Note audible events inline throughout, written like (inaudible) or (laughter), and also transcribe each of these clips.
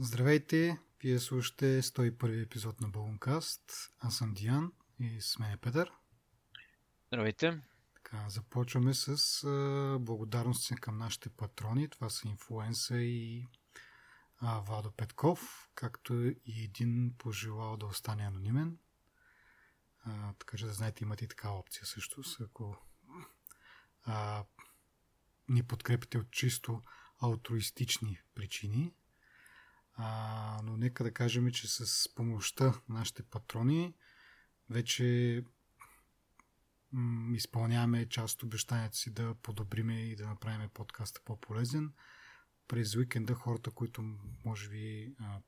Здравейте, вие слушате 101 епизод на Балункаст. Аз съм Диан и с мен е Петър. Здравейте. Така, започваме с а, благодарности към нашите патрони. Това са Инфлуенса и а, Владо Петков, както и един пожелал да остане анонимен. А, така че да знаете, имате и така опция също. Ако а, ни подкрепите от чисто алтруистични причини. А, но нека да кажем, че с помощта на нашите патрони вече м- изпълняваме част от обещанията си да подобриме и да направим подкаста по-полезен. През уикенда хората, които може би а,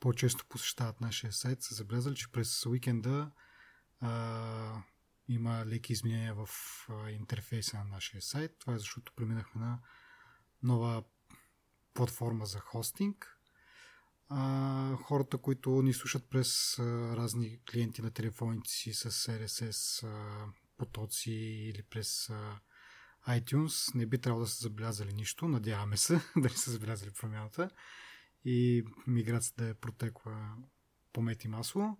по-често посещават нашия сайт, са забелязали, че през уикенда а, има леки изменения в интерфейса на нашия сайт. Това е защото преминахме на нова платформа за хостинг. А, хората, които ни слушат през а, разни клиенти на телефоните си с RSS а, потоци или през а, iTunes, не би трябвало да са забелязали нищо. Надяваме се (laughs) да не са забелязали промяната и миграцията да е протекла по мет и масло.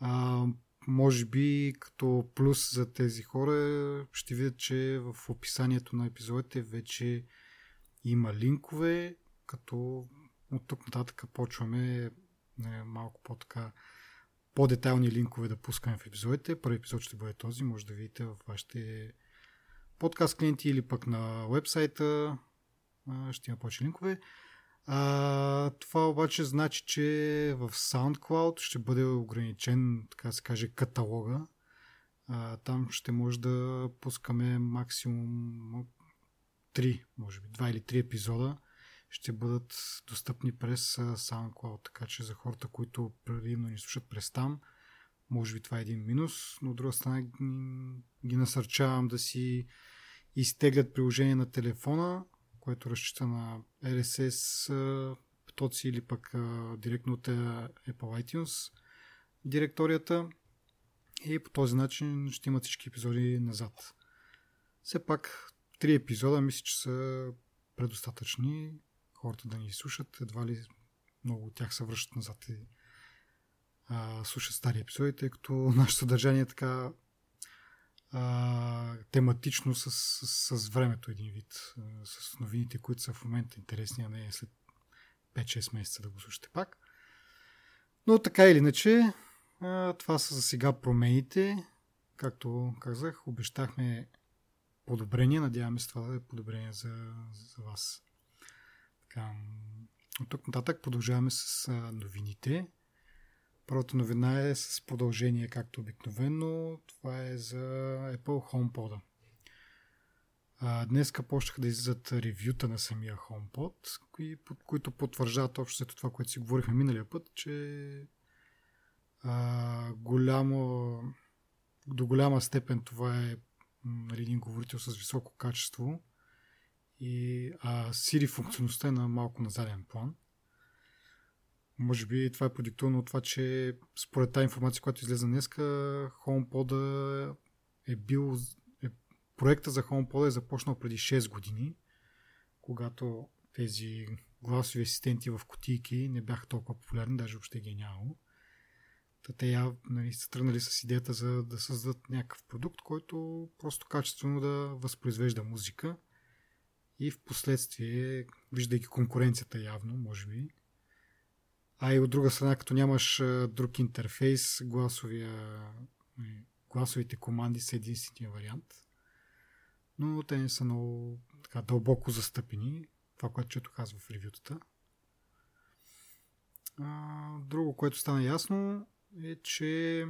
А, може би като плюс за тези хора ще видят, че в описанието на епизодите вече има линкове, като от тук нататък почваме не, малко по-така по-детайлни линкове да пускаме в епизодите. Първи епизод ще бъде този, може да видите в вашите подкаст клиенти или пък на вебсайта. Ще има повече линкове. А, това обаче значи, че в SoundCloud ще бъде ограничен, така се каже, каталога. А, там ще може да пускаме максимум 3, може би, 2 или 3 епизода ще бъдат достъпни през SoundCloud, така че за хората, които предимно ни слушат през там, може би това е един минус, но от друга страна ги насърчавам да си изтеглят приложение на телефона, което разчита на RSS потоци или пък директно от Apple iTunes директорията. И по този начин ще имат всички епизоди назад. Все пак три епизода мисля, че са предостатъчни хората да ни слушат. Едва ли много от тях се връщат назад и а, слушат стари епизоди, тъй като (laughs) нашето съдържание е така а, тематично с, с, с времето един вид. С новините, които са в момента интересни, а не след 5-6 месеца да го слушате пак. Но така или иначе, а, това са за сега промените. Както казах, обещахме подобрение. Надяваме се това да е подобрение за, за вас. Така, от тук нататък продължаваме с новините. Първата новина е с продължение, както обикновено. Това е за Apple HomePod. А, днеска почнаха да излизат ревюта на самия HomePod, кои, които потвърждават общо това, което си говорихме миналия път, че а, голямо, до голяма степен това е нали, един говорител с високо качество и а, Siri функционалността е на малко на заден план. Може би това е продиктовано от това, че според тази информация, която излезе днеска, HomePod е бил е, проекта за HomePod е започнал преди 6 години, когато тези гласови асистенти в кутийки не бяха толкова популярни, даже въобще ги е нямало. Та те я, нали, са тръгнали с идеята за да създадат някакъв продукт, който просто качествено да възпроизвежда музика и в последствие, виждайки конкуренцията явно, може би, а и от друга страна, като нямаш друг интерфейс, гласовия, нали, гласовите команди са единствения вариант. Но те не са много така, дълбоко застъпени. Това, което чето казва в ревютата. Друго, което стана ясно е, че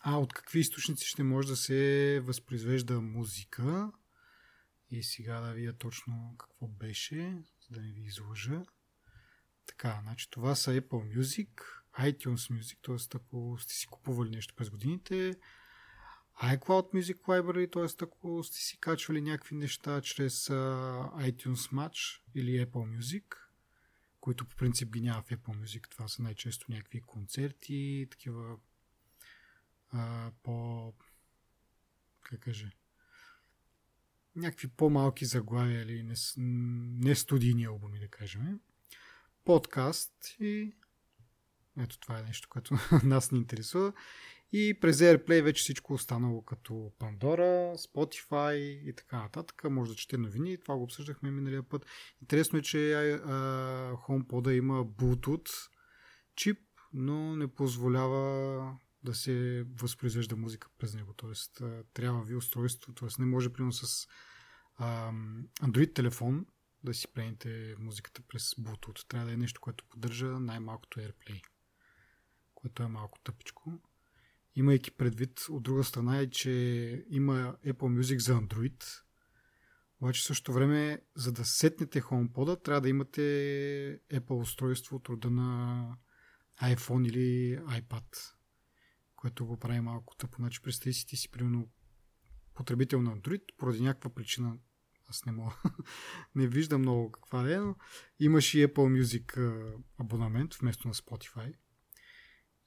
а от какви източници ще може да се възпроизвежда музика. И сега да видя точно какво беше, за да не ви излъжа. Така, значи това са Apple Music, iTunes Music, т.е. ако сте си купували нещо през годините, iCloud Music Library, т.е. ако сте си качвали някакви неща чрез iTunes Match или Apple Music, които по принцип ги няма в Apple Music. Това са най-често някакви концерти, такива uh, по... как кажа? Някакви по-малки заглавия или не, не студийни албуми, да кажем подкаст и ето това е нещо, което (laughs) нас ни интересува. И през AirPlay вече всичко останало като Pandora, Spotify и така нататък. Може да чете новини. Това го обсъждахме миналия път. Интересно е, че HomePod има Bluetooth чип, но не позволява да се възпроизвежда музика през него. Тоест, трябва ви устройство, т.е. не може примерно с а, Android телефон да си плените музиката през Bluetooth. Трябва да е нещо, което поддържа най-малкото AirPlay, което е малко тъпичко. Имайки предвид от друга страна е, че има Apple Music за Android, обаче също време, за да сетнете HomePod, трябва да имате Apple устройство от рода на iPhone или iPad, което го прави малко тъпо. Значи представи си ти си примерно потребител на Android, поради някаква причина аз не мога, (laughs) не виждам много каква е, но имаш и Apple Music абонамент вместо на Spotify.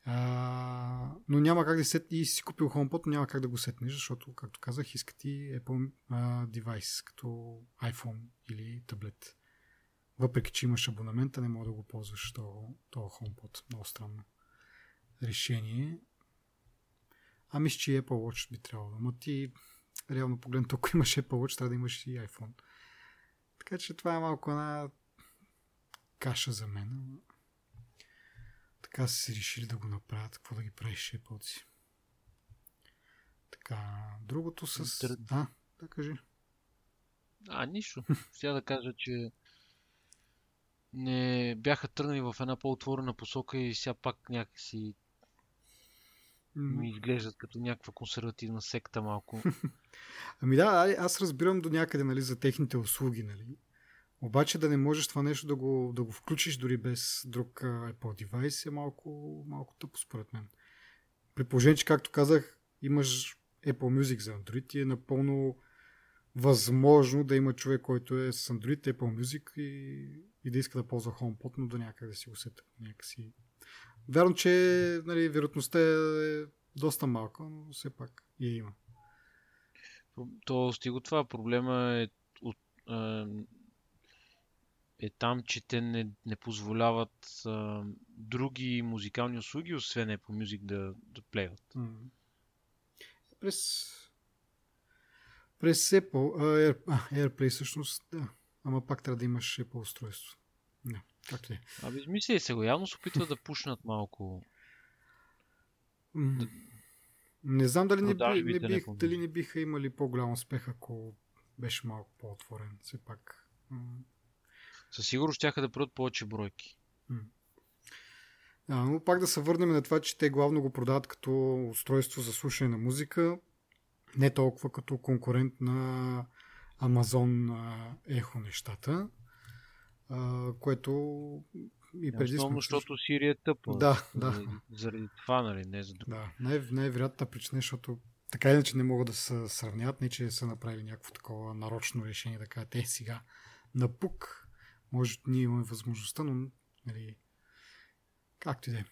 А, но няма как да сет и си купил HomePod, но няма как да го сетнеш, защото, както казах, иска ти Apple а, девайс, като iPhone или таблет. Въпреки, че имаш абонамента, не мога да го ползваш този HomePod. Много странно решение. А мисля, че Apple Watch би трябвало. Ама ти, реално погледнато, ако имаш Apple Watch, трябва да имаш и iPhone. Така че това е малко една каша за мен. Така са си решили да го направят. Какво да ги правиш Apple си? Така, другото с... Тър... Да, да кажи. А, нищо. (laughs) Ще да кажа, че не бяха тръгнали в една по-отворена посока и сега пак някакси ми изглеждат като някаква консервативна секта малко. (laughs) ами да, аз разбирам до някъде нали, за техните услуги. Нали. Обаче да не можеш това нещо да го, да го включиш дори без друг Apple девайс е малко, малко тъпо според мен. При положение, че както казах, имаш Apple Music за Android и е напълно възможно да има човек, който е с Android, Apple Music и, и да иска да ползва HomePod, но до някъде си го сета. Някакси... Вярно, че нали, вероятността е доста малка, но все пак я има. То стига това. Проблема е от, е там, че те не, не позволяват а, други музикални услуги, освен Apple Music да, да. Mm. През през Apple, uh, Air, uh, AirPlay всъщност, да. Ама пак трябва да имаш Apple устройство. Не, както е. Абе, измисли се го. Явно се опитват да пушнат малко. Не знам дали не, би, не, бих, дали не биха имали по-голям успех, ако беше малко по-отворен. Все пак. Със сигурност ще да продадат повече бройки. Да, но пак да се върнем на това, че те главно го продават като устройство за слушане на музика, не толкова като конкурент на Amazon Echo нещата, което и преди Основно, защото Сирия е тъпа. Да, да. Заради това, нали, не за друго. Да, най- най-вероятната причина, е, защото така иначе не могат да се сравняват, не че са направили някакво такова нарочно решение да кажат, е сега на пук може ние имаме възможността, но нали, както и да е.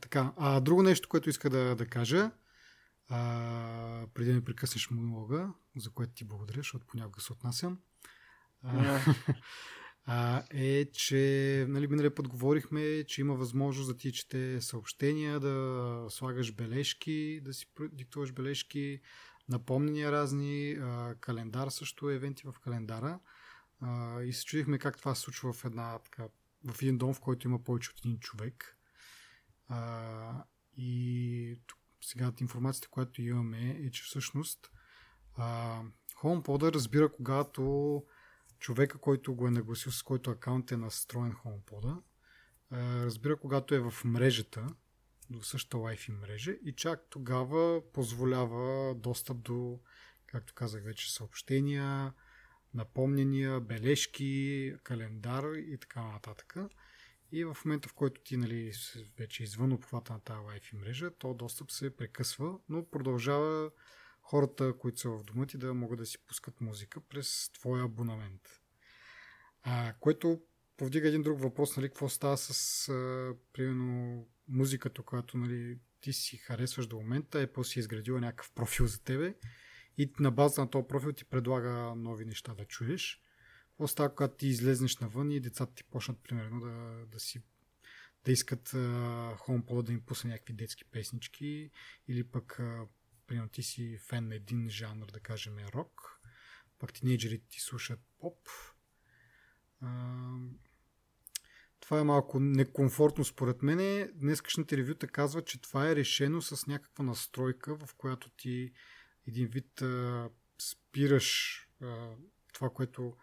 Така, а друго нещо, което иска да, да кажа, а, преди да ми прекъснеш монолога, за което ти благодаря, защото понякога се отнасям, а, (laughs) а, е, че нали, миналия път говорихме, че има възможност да ти чете съобщения, да слагаш бележки, да си диктуваш бележки, напомнения разни, а, календар също, евенти в календара. А, и се чудихме как това се случва в една така, в един дом, в който има повече от един човек. А, и сега информацията, която имаме е, че всъщност а, HomePod разбира когато човека, който го е нагласил, с който акаунт е настроен HomePod, разбира когато е в мрежата, до същата Wi-Fi мрежа и чак тогава позволява достъп до, както казах вече, съобщения, напомнения, бележки, календар и така нататък. И в момента, в който ти нали, вече извън обхвата на тази Wi-Fi мрежа, то достъп се прекъсва, но продължава хората, които са в дома ти, да могат да си пускат музика през твоя абонамент. А, което повдига един друг въпрос, нали, какво става с, а, примерно, музиката, която нали, ти си харесваш до момента, е изградила някакъв профил за тебе и на база на този профил ти предлага нови неща да чуеш, какво става, когато ти излезнеш навън и децата ти почнат, примерно, да, да си да искат HomePod да им пусне някакви детски песнички или пък примерно ти си фен на един жанр, да кажем рок, пък тинейджерите ти слушат поп. А, това е малко некомфортно според мен. Днескашните ревюта казват, че това е решено с някаква настройка, в която ти един вид а, спираш а, това, което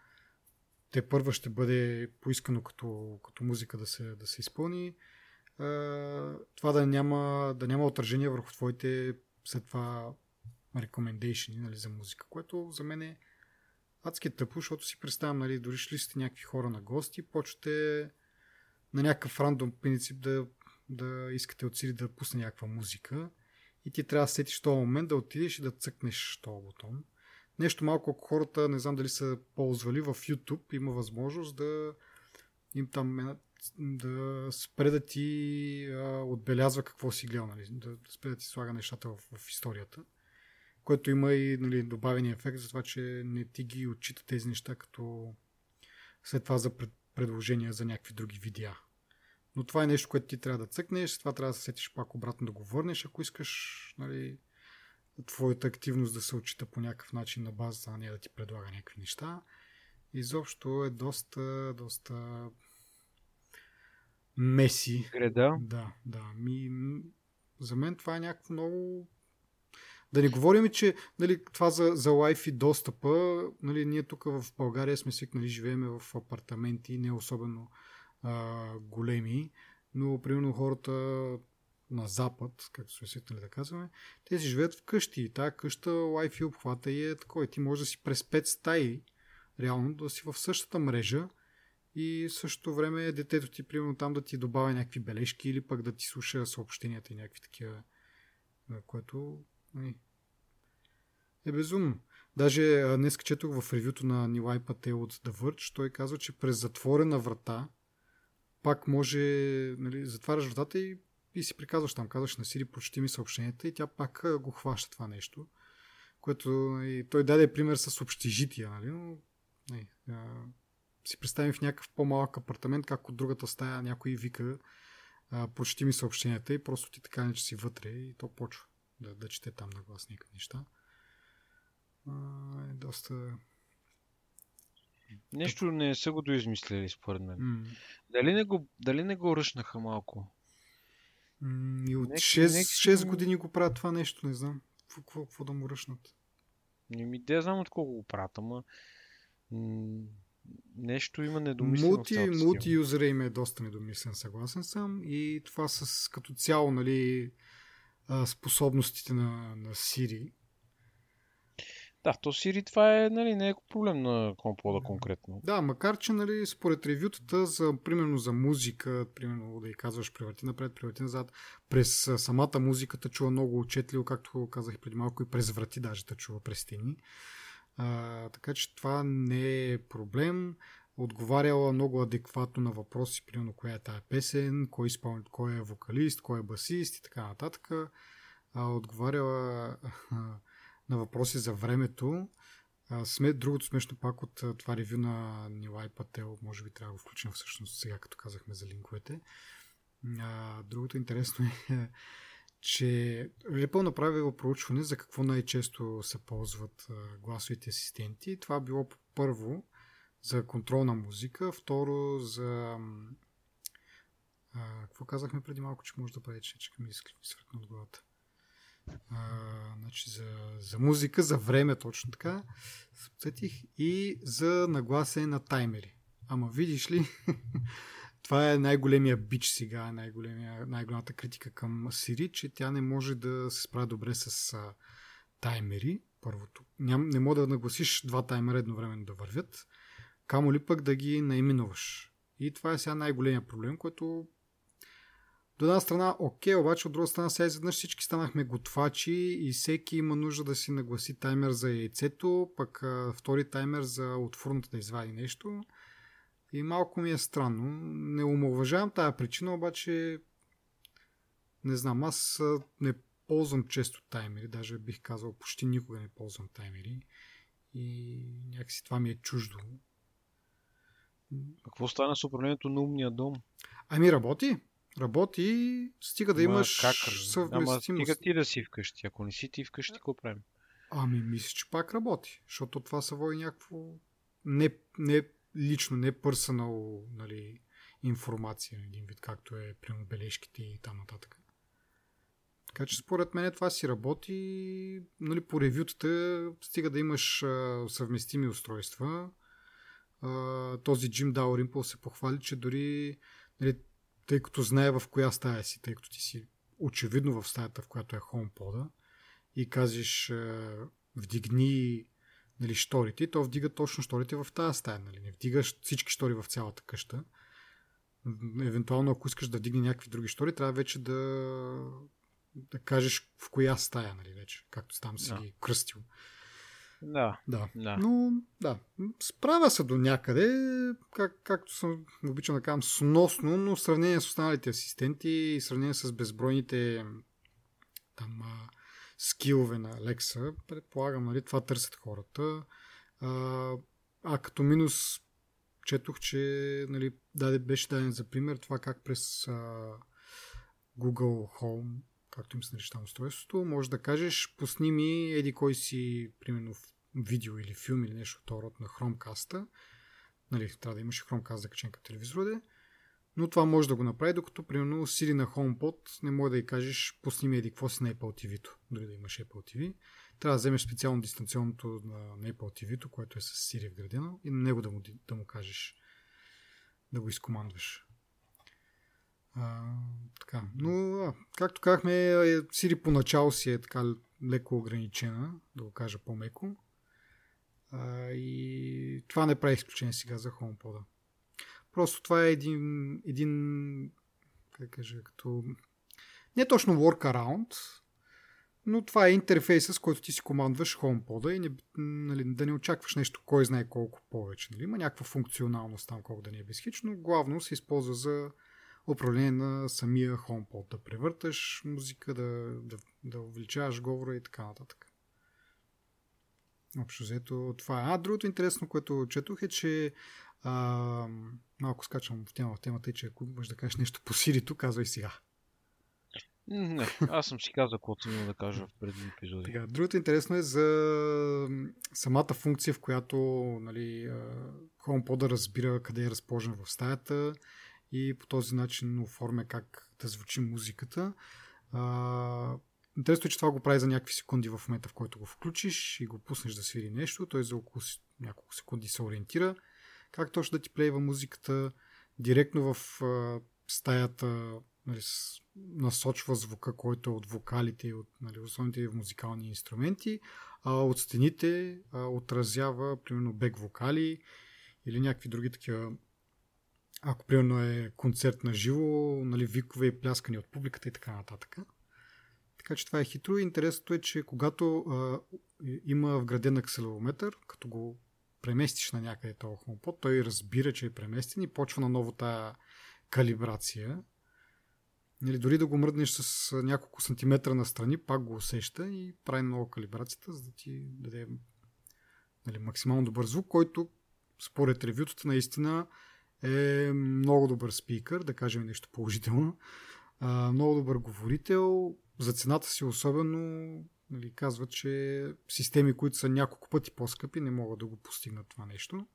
те първа ще бъде поискано като, като музика да се, да се изпълни. А, това да няма, да няма отражение върху твоите след това recommendation нали, за музика, което за мен е адски тъпо, защото си представям, нали, дори шли сте някакви хора на гости, почвате на някакъв рандом принцип да, да искате от Сири да пусне някаква музика и ти трябва да сетиш този момент да отидеш и да цъкнеш този бутон. Нещо малко, ако хората, не знам дали са ползвали, в YouTube има възможност да им там да спре да ти а, отбелязва какво си гледал, нали? да, да спре да ти слага нещата в, в историята, което има и нали, добавен ефект за това, че не ти ги отчита тези неща като след това за пред, предложения за някакви други видеа. Но това е нещо, което ти трябва да цъкнеш, това трябва да се сетиш пак обратно да го върнеш, ако искаш нали, твоята активност да се отчита по някакъв начин на база, а не да ти предлага някакви неща. Изобщо е доста, доста меси. Греда. Да, да. Ми, за мен това е някакво много да не говорим, че нали, това за, за Wi-Fi достъпа, нали, ние тук в България сме свикнали, живеем в апартаменти, не особено а, големи, но примерно хората на запад, както сме свикнали да казваме, те си живеят в къщи и тази къща Wi-Fi обхвата е такова. Ти може да си през 5 стаи, реално да си в същата мрежа и същото време детето ти, примерно там да ти добавя някакви бележки или пък да ти слуша съобщенията и някакви такива, което нали, е безумно. Даже днес четох в ревюто на Нилай Пател от The Verge, той казва, че през затворена врата пак може, нали, затваряш вратата и, и си приказваш там, казваш на Сири, прочети ми съобщенията и тя пак го хваща това нещо. Което нали, той даде пример с общежития, нали, но нали, а, си представим в някакъв по-малък апартамент, как от другата стая някой вика а, прочети ми съобщенията и просто ти така не че си вътре и то почва да, да чете там на глас някакви неща. А, е доста Нещо не са го доизмислили, според мен. Mm. Дали, не го, дали не го ръшнаха малко? Mm, и от нека, 6, нека... 6 години го правят това нещо, не знам. Какво, какво да му ръшнат? Не ми да знам от колко го правят, ама м- нещо има недомислено. Мулти, мулти юзера им е доста недомислен, съгласен съм. И това с като цяло, нали, способностите на, на Siri да, то Siri това е, нали, не е проблем на компода конкретно. Да, макар че, нали, според ревютата, за, примерно за музика, примерно да й казваш превърти напред, превърти назад, през самата музиката чува много отчетливо, както казах преди малко, и през врати даже да чува през стени. А, така че това не е проблем. Отговаряла много адекватно на въпроси, примерно коя е тая песен, кой, изпълн... кой е вокалист, кой е басист и така нататък. А, отговаряла на въпроси за времето. А, сме, другото смешно пак от това ревю на Нилай Пател, може би трябва да го включим всъщност сега, като казахме за линковете. А, другото интересно е, че Apple направило проучване за какво най-често се ползват гласовите асистенти. Това било първо за контрол на музика, второ за а, какво казахме преди малко, че може да прави, че ми свъркна от главата а, значи за, за музика, за време точно така, сетих, и за нагласене на таймери. Ама видиш ли, (laughs) това е най-големия бич сега, най-големия, най-голямата критика към Siri, че тя не може да се справя добре с а, таймери. Първото. Ням, не мога да нагласиш два таймера едновременно да вървят, камо ли пък да ги наименуваш. И това е сега най-големия проблем, който до една страна, окей, обаче от друга страна сега изведнъж всички станахме готвачи и всеки има нужда да си нагласи таймер за яйцето, пък а, втори таймер за отфурната да извади нещо. И малко ми е странно. Не омалважавам тая причина, обаче не знам, аз не ползвам често таймери, даже бих казал почти никога не ползвам таймери и някакси това ми е чуждо. Какво стана с управлението на умния дом? Ами работи. Работи, стига да Ама имаш как? Ама съвместимост. стига ти да си вкъщи. Ако не си ти вкъщи, какво правим? Ами, мисля, че пак работи, защото това са води някакво не, не лично, не персонал, нали, информация, един вид, както е при бележките и там нататък. Така че според мен това си работи, нали, по ревютата стига да имаш а, съвместими устройства. А, този Jim Dalrymple се похвали, че дори нали, тъй като знае в коя стая си, тъй като ти си очевидно в стаята, в която е HomePod и казваш вдигни нали, шторите, то вдига точно шторите в тази стая. Нали? Не вдигаш всички штори в цялата къща. Евентуално, ако искаш да вдигне някакви други штори, трябва вече да, да кажеш в коя стая, нали, вече, както там си ги кръстил. Да. да. да. Но, да. Справя се до някъде, как, както съм обичам да казвам, сносно, но в сравнение с останалите асистенти и в сравнение с безбройните там а, скилове на Alexa, предполагам, нали, това търсят хората. А, а като минус четох, че нали, даде, беше даден за пример това как през а, Google Home, както им се нарича устройството, може да кажеш, пусни ми еди кой си, примерно видео или филм или нещо от род на Chromecast. Нали, трябва да имаш Chromecast да качен към телевизора, но това може да го направи, докато примерно Siri на HomePod не може да й кажеш пусни ми какво си на Apple TV-то, дори да имаш Apple TV. Трябва да вземеш специално дистанционното на Apple TV-то, което е с Siri вградено и на него да му, да му кажеш да го изкомандваш. А, така. Но, а, както казахме, Siri поначало си е така леко ограничена, да го кажа по-меко. А, и това не прави изключение сега за HomePod. Просто това е един, един как кажа, като не точно workaround, но това е интерфейса, с който ти си командваш HomePod и не, нали, да не очакваш нещо, кой знае колко повече. Нали? Има някаква функционалност там, колко да не е безхично. Главно се използва за управление на самия HomePod. Да превърташ музика, да, да, да увеличаваш говора и така нататък. Общо взето това е. А, другото интересно, което четох е, че а, малко скачам в тема в темата че ако можеш да кажеш нещо по Сирито, казвай сега. Не, аз съм си казал каквото имам да кажа в предни епизоди. Така, другото интересно е за самата функция, в която нали, HomePod да разбира къде е разположен в стаята и по този начин оформя как да звучи музиката. А, Интересно е, че това го прави за някакви секунди в момента, в който го включиш и го пуснеш да свири нещо. Той за около няколко секунди се ориентира. Как точно да ти плейва музиката директно в а, стаята, нали, с, насочва звука, който е от вокалите и от нали, основните музикални инструменти, а от стените а, отразява, примерно, бек вокали или някакви други такива ако примерно е концерт на живо, нали, викове и пляскани от публиката и така нататък. Така че това е хитро. Интересното е, че когато а, има вграден акселерометър, като го преместиш на някъде този HomePod, той разбира, че е преместен и почва на ново тая калибрация. Нали, дори да го мръднеш с няколко сантиметра настрани, пак го усеща и прави много калибрацията, за да ти даде нали, максимално добър звук, който според ревютата наистина е много добър спикър, да кажем нещо положително. А, много добър говорител, за цената си особено нали, казват, че системи, които са няколко пъти по-скъпи, не могат да го постигнат това нещо.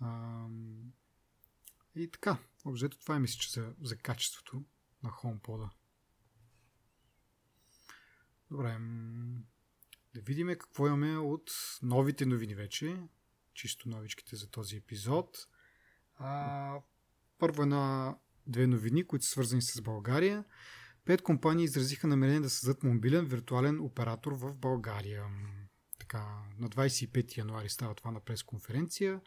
А, и така, обзето това е мисля, че за, за качеството на HomePod. Добре, да видим какво имаме от новите новини вече. Чисто новичките за този епизод. А, първо на две новини, които са свързани с България. Пет компании изразиха намерение да създадат мобилен виртуален оператор в България. Така, на 25 януари става това на пресконференция.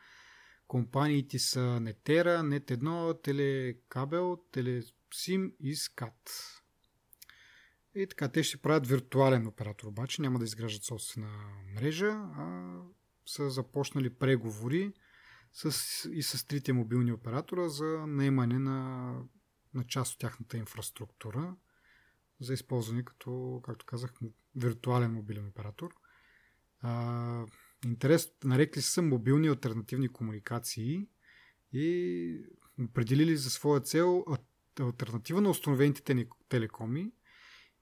Компаниите са Netera, Net1, Телекабел, Телесим и SCAT. И така, те ще правят виртуален оператор, обаче няма да изграждат собствена мрежа, а са започнали преговори с, и с трите мобилни оператора за наемане на, на част от тяхната инфраструктура за използване като, както казах, виртуален мобилен оператор. А, интерес, нарекли са мобилни альтернативни комуникации и определили за своя цел альтернатива на установените телекоми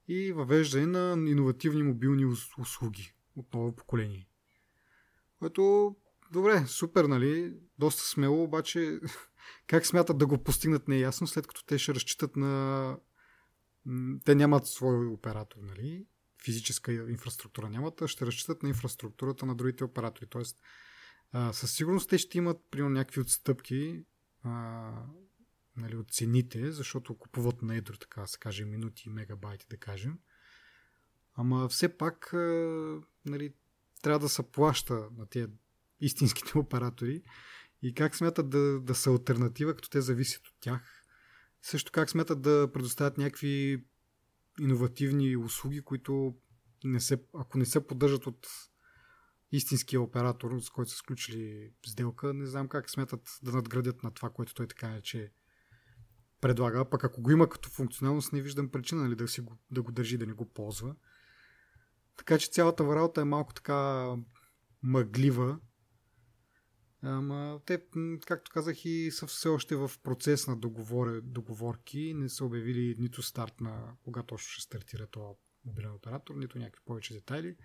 и въвеждане на иновативни мобилни услуги от ново поколение. Което, добре, супер, нали? Доста смело, обаче (laughs) как смятат да го постигнат не е ясно, след като те ще разчитат на... Те нямат свой оператор, нали? Физическа инфраструктура нямат, а ще разчитат на инфраструктурата на другите оператори. Тоест, със сигурност те ще имат, примерно, някакви отстъпки нали, от цените, защото купуват на едро, така да се каже, минути и мегабайти, да кажем. Ама все пак нали, трябва да се плаща на тези истинските (laughs) оператори и как смятат да, да са альтернатива, като те зависят от тях. Също как смятат да предоставят някакви иновативни услуги, които не се, ако не се поддържат от истинския оператор, с който са сключили сделка, не знам как смятат да надградят на това, което той така е, че предлага. Пък ако го има като функционалност, не виждам причина нали, да, си го, да го държи, да не го ползва. Така че цялата работа е малко така мъглива. Ама те, както казах, и са все още в процес на договор, договорки. Не са обявили нито старт на кога точно ще стартира този мобилен оператор, нито някакви повече детайли.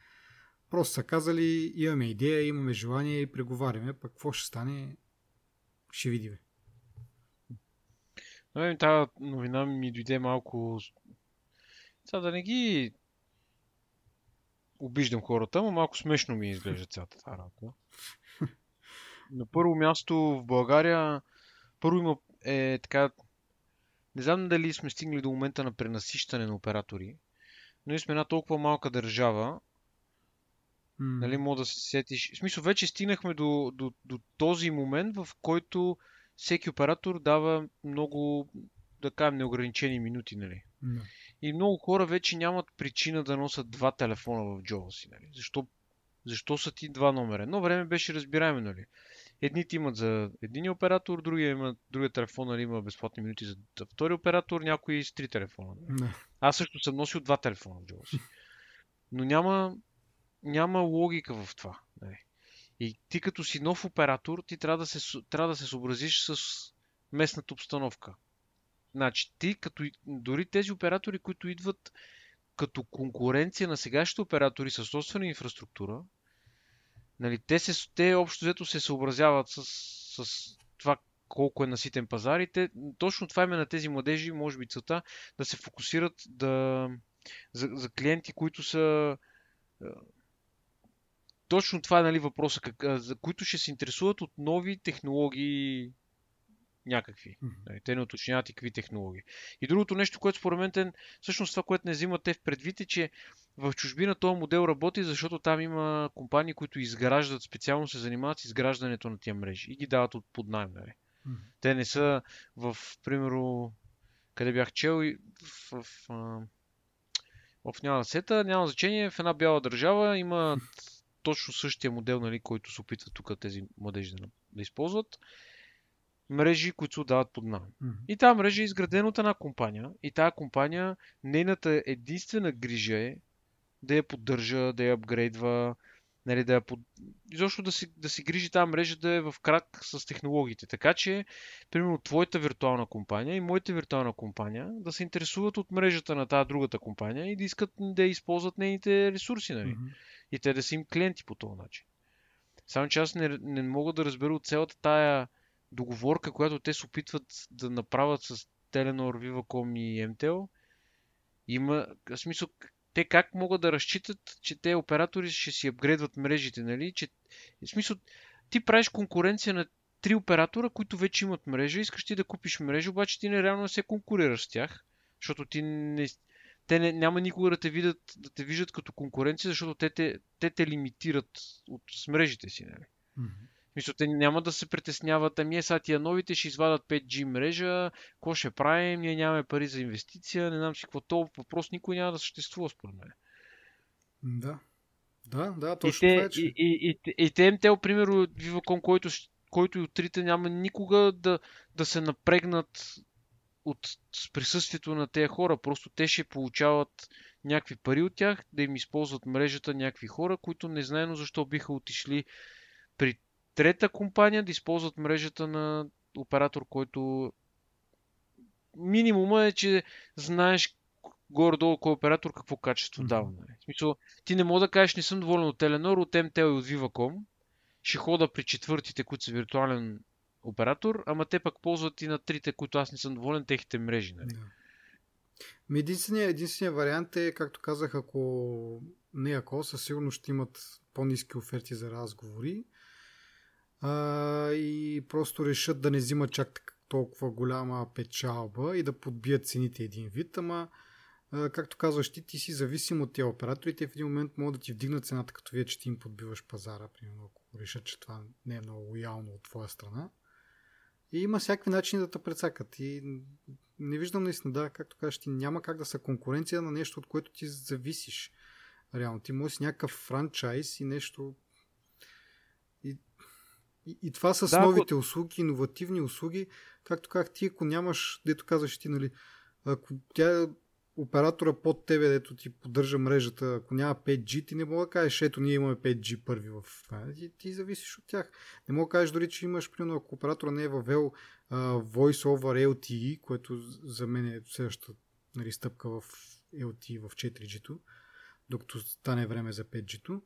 Просто са казали, имаме идея, имаме желание и преговаряме, пък какво ще стане, ще видим. Но тази новина ми дойде малко... Сега да не ги обиждам хората, но малко смешно ми изглежда цялата тази работа. На първо място в България първо има е така не знам дали сме стигнали до момента на пренасищане на оператори, но ние сме една толкова малка държава, Mm. Нали, мога да се сетиш. В смисъл, вече стигнахме до, до, до този момент, в който всеки оператор дава много, да кажем, неограничени минути, нали? No. И много хора вече нямат причина да носят два телефона в джоба си, нали? Защо, защо са ти два номера? Едно време беше разбираемо, нали? Едните имат за един оператор, другия, има, другия телефон нали, има безплатни минути за втори оператор, някои с три телефона. No. Аз също съм носил два телефона в джоба си. Но няма, няма логика в това. Нали? И ти като си нов оператор, ти трябва да се, трябва да се съобразиш с местната обстановка. Значи ти, като, дори тези оператори, които идват като конкуренция на сегашните оператори с собствена инфраструктура, нали, те, се, те общо взето се съобразяват с, с това колко е наситен пазар и те, точно това име на тези младежи, може би целта, да се фокусират да, за, за клиенти, които са точно това е нали, въпроса, как, за които ще се интересуват от нови технологии някакви. Mm-hmm. Те не уточняват и какви технологии. И другото нещо, което според мен, те, всъщност това, което не взимат те в предвид е, че в чужбина този модел работи, защото там има компании, които изграждат, специално се занимават с изграждането на тия мрежи и ги дават от под. Нали? Mm-hmm. Те не са в, примерно, къде бях чел, в, в, в, в няма сета, няма значение, в една бяла държава има точно същия модел, нали, който се опитват тук тези младежи да, да използват. Мрежи, които се отдават под найем. Mm-hmm. И тази мрежа е изградена от една компания. И тази компания, нейната единствена грижа е да я поддържа, да я апгрейдва, нали, да я под... изобщо да си, да си грижи тази мрежа да е в крак с технологиите. Така че, примерно, твоята виртуална компания и моята виртуална компания да се интересуват от мрежата на тази другата компания и да искат да използват нейните ресурси. Нали. Mm-hmm и те да са им клиенти по този начин. Само че аз не, не мога да разбера от цялата тая договорка, която те се опитват да направят с Telenor, Viva.com и MTEL. Има, смисъл, те как могат да разчитат, че те оператори ще си апгрейдват мрежите, нали? Че, в смисъл, ти правиш конкуренция на три оператора, които вече имат мрежа, искаш ти да купиш мрежа, обаче ти нереално не се конкурираш с тях, защото ти не, те не, няма никога да те, видят, да те виждат като конкуренция, защото те те, те, те лимитират от смрежите си. Нали? Mm-hmm. Мисля, те няма да се притесняват, ами е, сега тия новите ще извадат 5G мрежа, какво ще правим, ние нямаме пари за инвестиция, не знам си какво то въпрос никой няма да съществува според мен. Да. Да, да, точно и те, това е, че... И, и, и, и те МТЛ, примерно, Viva.com, който, който и от трите няма никога да, да се напрегнат от присъствието на тези хора. Просто те ще получават някакви пари от тях, да им използват мрежата някакви хора, които не знаено защо биха отишли при трета компания да използват мрежата на оператор, който минимума е, че знаеш горе-долу кой оператор какво качество mm-hmm. дава. Нали? В смисъл, ти не мога да кажеш, не съм доволен от Теленор, от MTL и от Viva.com, ще хода при четвъртите, които са виртуален оператор, ама те пък ползват и на трите, които аз не съм доволен, техните мрежи. Нали? Yeah. Единственият, единственият вариант е, както казах, ако не ако, със сигурност ще имат по-низки оферти за разговори а, и просто решат да не взимат чак толкова голяма печалба и да подбият цените един вид, ама а, както казваш ти, ти си зависим от тези оператори, те в един момент могат да ти вдигнат цената, като вие, че ти им подбиваш пазара, примерно, ако решат, че това не е много лоялно от твоя страна. И има всякакви начини да те прецакат. И не виждам наистина, да, както кажеш, ти няма как да са конкуренция на нещо, от което ти зависиш. Реално, ти можеш някакъв франчайз и нещо. И, и, това с да, новите ако... услуги, иновативни услуги, както как ти, ако нямаш, дето казваш ти, нали, ако тя оператора под тебе, дето ти поддържа мрежата, ако няма 5G, ти не мога да кажеш, ето ние имаме 5G първи в. Ти, ти зависиш от тях. Не мога да кажеш дори, че имаш, примерно, ако оператора не е въвел uh, Voice over LTE, което за мен е следващата нали, стъпка в LTE в 4G-то, докато стане време за 5G-то.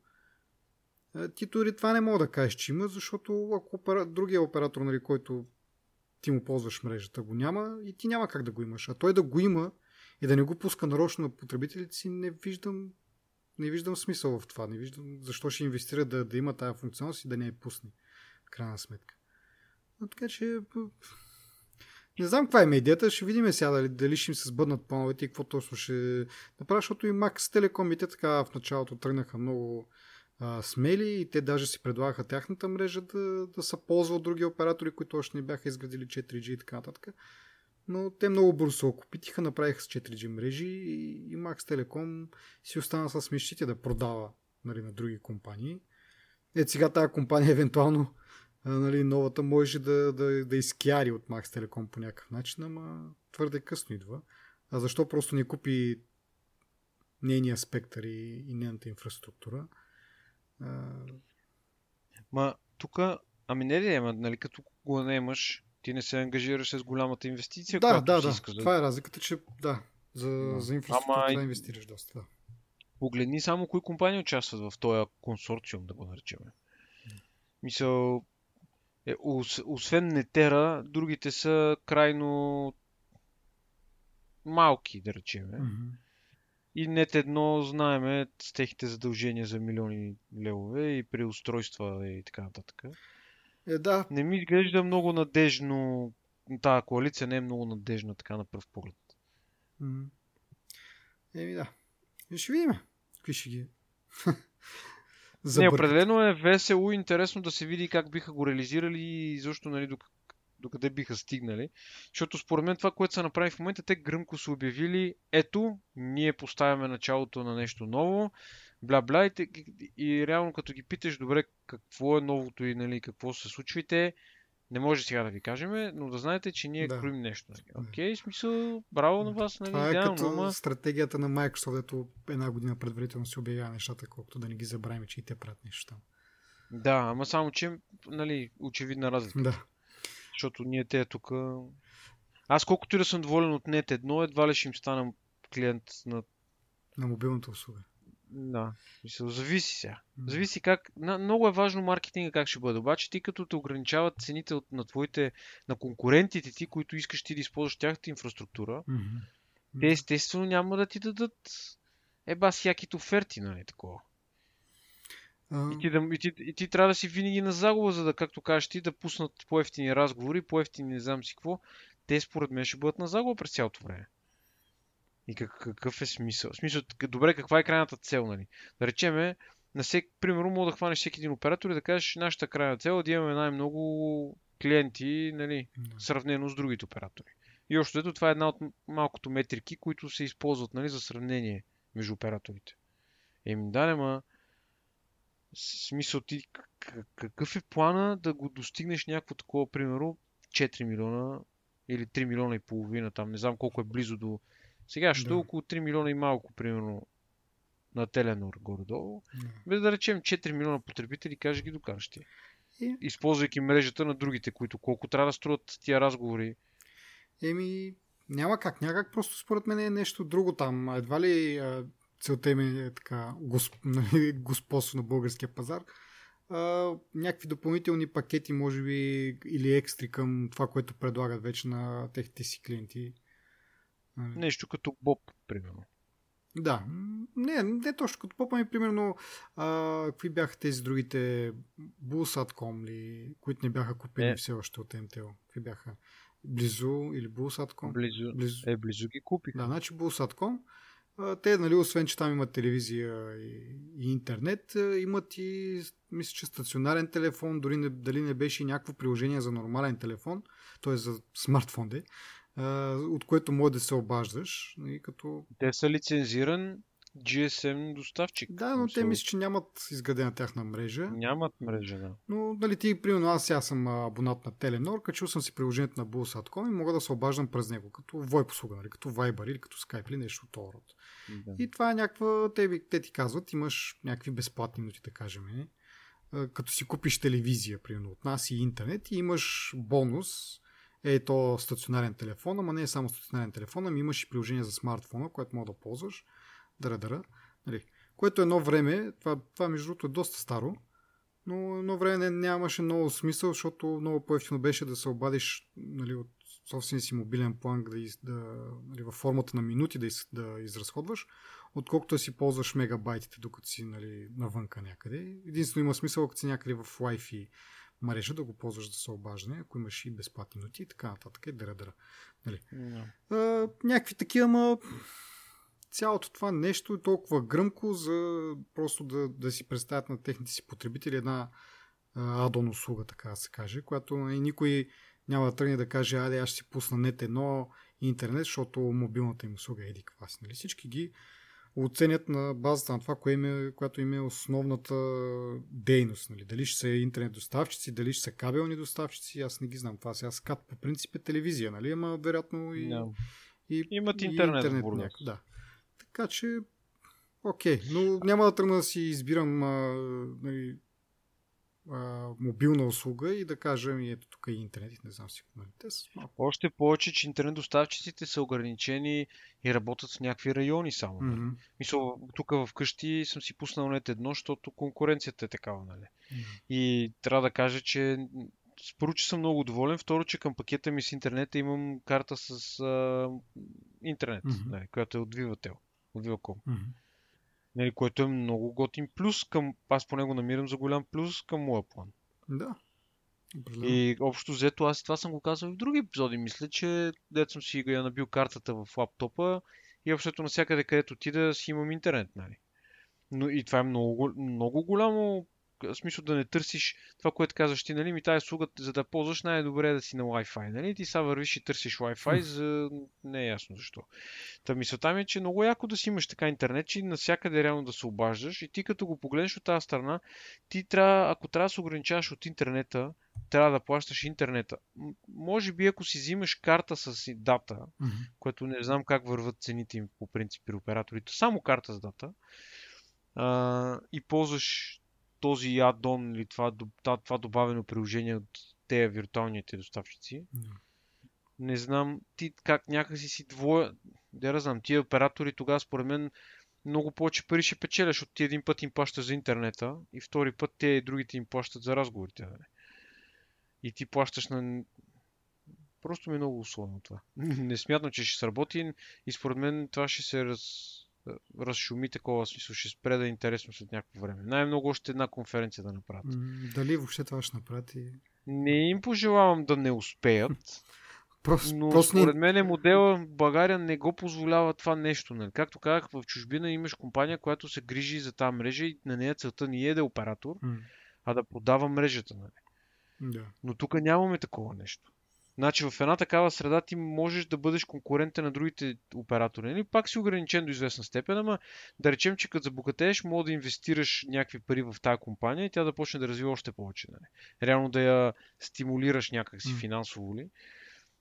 Ти дори това не мога да кажеш, че има, защото ако другия оператор, нали, който ти му ползваш мрежата, го няма и ти няма как да го имаш. А той да го има и да не го пуска нарочно на потребителите си, не виждам, не виждам смисъл в това. Не виждам защо ще инвестира да, да има тази функционалност и да не я пусне. В крайна сметка. Но така че не знам каква е идеята, ще видим сега дали, дали ще им се сбъднат плановете и какво точно ще направя, защото и Max Telecom и те така в началото тръгнаха много а, смели и те даже си предлагаха тяхната мрежа да, да се ползва от други оператори, които още не бяха изградили 4G и така нататък. Но те много бързо се окупитиха, направиха с 4G мрежи и, и Max Telecom си остана с мечтите да продава нали, на други компании. Е, сега тази компания евентуално нали, новата можеше да, да, да изкяри от Max Telecom по някакъв начин, ама твърде късно идва. А защо просто не купи нейния спектър и, и нейната инфраструктура? А... Ма, тук, ами не ли, ама, нали, като го наемаш, ти не се ангажираш с голямата инвестиция, да, която да, да. Иска, Това е разликата, че да, за, да. за инфраструктура Ама... да инвестираш доста. Да. Погледни само кои компании участват в този консорциум, да го наречем. Мисъл, е, освен Нетера, другите са крайно малки, да речем. Mm-hmm. И нет едно знаеме с техните задължения за милиони левове и преустройства и така нататък. Е, да. Не ми изглежда много надежно. Тая коалиция не е много надежна така на пръв поглед. Mm-hmm. Еми да. И ще видим. Какви ще ги (laughs) не, определено е весело и интересно да се види как биха го реализирали и защо, нали, докъде биха стигнали. Защото според мен това, което са направили в момента, те гръмко са обявили, ето, ние поставяме началото на нещо ново, бла-бла, и, и реално като ги питаш, добре, какво е новото и нали, какво се случва, и те не може сега да ви кажем, но да знаете, че ние да. кроим нещо. Нали? Окей, okay, смисъл, браво на вас. Нали? Това е като ама... стратегията на Microsoft, ето една година предварително се обявява нещата, колкото да не ги забравим, че и те правят нещо там. Да, ама само, че, нали, очевидна разлика. Да. Защото ние те тук... Аз колкото и да съм доволен от нет едно, едва ли ще им стана клиент на... На мобилната услуга. Да, мисъл, зависи сега. Зависи как. Много е важно маркетинга как ще бъде. Обаче ти като те ограничават цените от, на твоите, на конкурентите ти, които искаш ти да използваш тяхната инфраструктура, mm-hmm. те естествено няма да ти дадат еба всяките оферти, нали такова. И, ти да, и, ти, и ти трябва да си винаги на загуба, за да, както кажеш ти, да пуснат по-ефтини разговори, по-ефтини не знам си какво. Те според мен ще бъдат на загуба през цялото време. И как, какъв е смисъл? Смисъл, добре, каква е крайната цел, нали? Да речеме, на всеки, примерно, мога да хванеш всеки един оператор и да кажеш, нашата крайна цел е да имаме най-много клиенти, нали, сравнено с другите оператори. И още ето, това е една от малкото метрики, които се използват, нали, за сравнение между операторите. Еми, да, нема, смисъл ти, какъв е плана да го достигнеш някакво такова, примерно, 4 милиона или 3 милиона и половина, там не знам колко е близо до сега ще да. около 3 милиона и малко, примерно, на Теленор горе-долу. Да. Без да речем 4 милиона потребители, каже ги докараш ти. и... използвайки мрежата на другите, които колко трябва да струват тия разговори. Еми, няма как, някак просто според мен е нещо друго там. Едва ли целта им е така госп, (laughs) нали, господство на българския пазар. А, някакви допълнителни пакети, може би, или екстри към това, което предлагат вече на техните си клиенти. Нали. Нещо като Боб, примерно. Да, не, не точно като попа ми, примерно, а, какви бяха тези другите Bulls.com ли, които не бяха купени е. все още от МТО? Какви бяха? Близо или Bulls.com? Близо. близо. Е, близо ги купих. Да, значи Bulls.com. Те, нали, освен, че там имат телевизия и, и интернет, имат и, мисля, че стационарен телефон, дори не, дали не беше и някакво приложение за нормален телефон, т.е. за смартфон, де, от което може да се обаждаш. И като... Те са лицензиран GSM доставчик. Да, но те мисля, че нямат изградена тяхна мрежа. Нямат мрежа, да. Но, нали, ти, примерно, аз сега съм абонат на Теленор, качил съм си приложението на Bulls.com и мога да се обаждам през него, като VoIP услуга, нали, като Viber или като Skype или нещо от род. И това е някаква, те, те ти казват, имаш някакви безплатни минути, да кажем. Не? Като си купиш телевизия, примерно, от нас и интернет и имаш бонус, е то стационарен телефон, ама не е само стационарен телефон, ами имаш и приложение за смартфона, което мога да ползваш. Дара-дара. Нали. Което едно време, това, това между другото е доста старо, но едно време нямаше много смисъл, защото много по-ефтино беше да се обадиш нали, от собствения си мобилен план да, из, да, нали, във формата на минути да, из, да изразходваш, отколкото да си ползваш мегабайтите, докато си нали, навънка някъде. Единствено има смисъл, ако си някъде в Wi-Fi мрежа да го ползваш за съобаждане, ако имаш и безплатни минути и така нататък. И дъра-дъра. Нали. Yeah. А, някакви такива, ма цялото това нещо е толкова гръмко, за просто да, да си представят на техните си потребители една адон услуга, така да се каже, която и никой няма да тръгне да каже, айде аз ще си пусна нет едно интернет, защото мобилната им услуга е еди си. Нали? Всички ги оценят на базата на това, кое им е, което им е основната дейност. Нали? Дали ще са интернет доставчици, дали ще са кабелни доставчици, аз не ги знам. Това сега скат по принцип е телевизия, нали? Ама вероятно и, no. и Имат интернет, и интернет няк... Да. Така че, окей, но няма да тръгна да си избирам а, нали, а, мобилна услуга и да кажем, и ето тук е интернет, не знам си нали, те са малко. Още повече, че интернет доставчиците са ограничени и работят в някакви райони само. Mm-hmm. Мисля, тук вкъщи съм си пуснал нет едно, защото конкуренцията е такава, нали? Mm-hmm. И трябва да кажа, че първо, че съм много доволен. Второ, че към пакета ми с интернета имам карта с а, интернет, mm-hmm. нали, която е от Vivatel от Viacom. Mm-hmm. Нали, което е много готин плюс към... Аз поне го намирам за голям плюс към моя план. Да. И общо взето, аз това съм го казал и в други епизоди. Мисля, че дет съм си я набил картата в лаптопа и общото навсякъде, където отида, си имам интернет. Нали. Но и това е много, много голямо в смисъл да не търсиш това, което казваш ти, нали, ми тази услуга, за да ползваш, най-добре е да си на Wi-Fi, нали? Ти сега вървиш и търсиш Wi-Fi, за... не е ясно защо. Та мисълта ми е, че много яко да си имаш така интернет, че навсякъде реално да се обаждаш и ти като го погледнеш от тази страна, ти трябва, ако трябва да се ограничаваш от интернета, трябва да плащаш интернета. Може би ако си взимаш карта с дата, mm-hmm. което не знам как върват цените им по принцип при операторите, само карта с дата, а, и ползваш този аддон или това, това, това добавено приложение от тези виртуалните доставчици. Mm. Не знам ти как някакси си двоя... Да, знам, тия оператори тогава според мен много повече пари ще печеляш, защото ти един път им плащаш за интернета и втори път те и другите им плащат за разговорите. Да. И ти плащаш на... Просто ми е много условно това. (laughs) Не смятам, че ще сработи и според мен това ще се раз разшуми такова смисъл, ще спре да е интересно след някакво време. Най-много още една конференция да направят. Дали въобще това ще направят? И... Не им пожелавам да не успеят. (laughs) Просто, но просто според мен е модела България не го позволява това нещо. Нали? Както казах, в чужбина имаш компания, която се грижи за тази мрежа и на нея целта не е да е оператор, mm. а да продава мрежата. Нали? Да. Но тук нямаме такова нещо. Значи в една такава среда ти можеш да бъдеш конкурентен на другите оператори. Нали? Пак си ограничен до известна степен, ама да речем, че като забогатееш, мога да инвестираш някакви пари в тази компания и тя да почне да развива още повече. Нали? Реално да я стимулираш някакси mm. финансово ли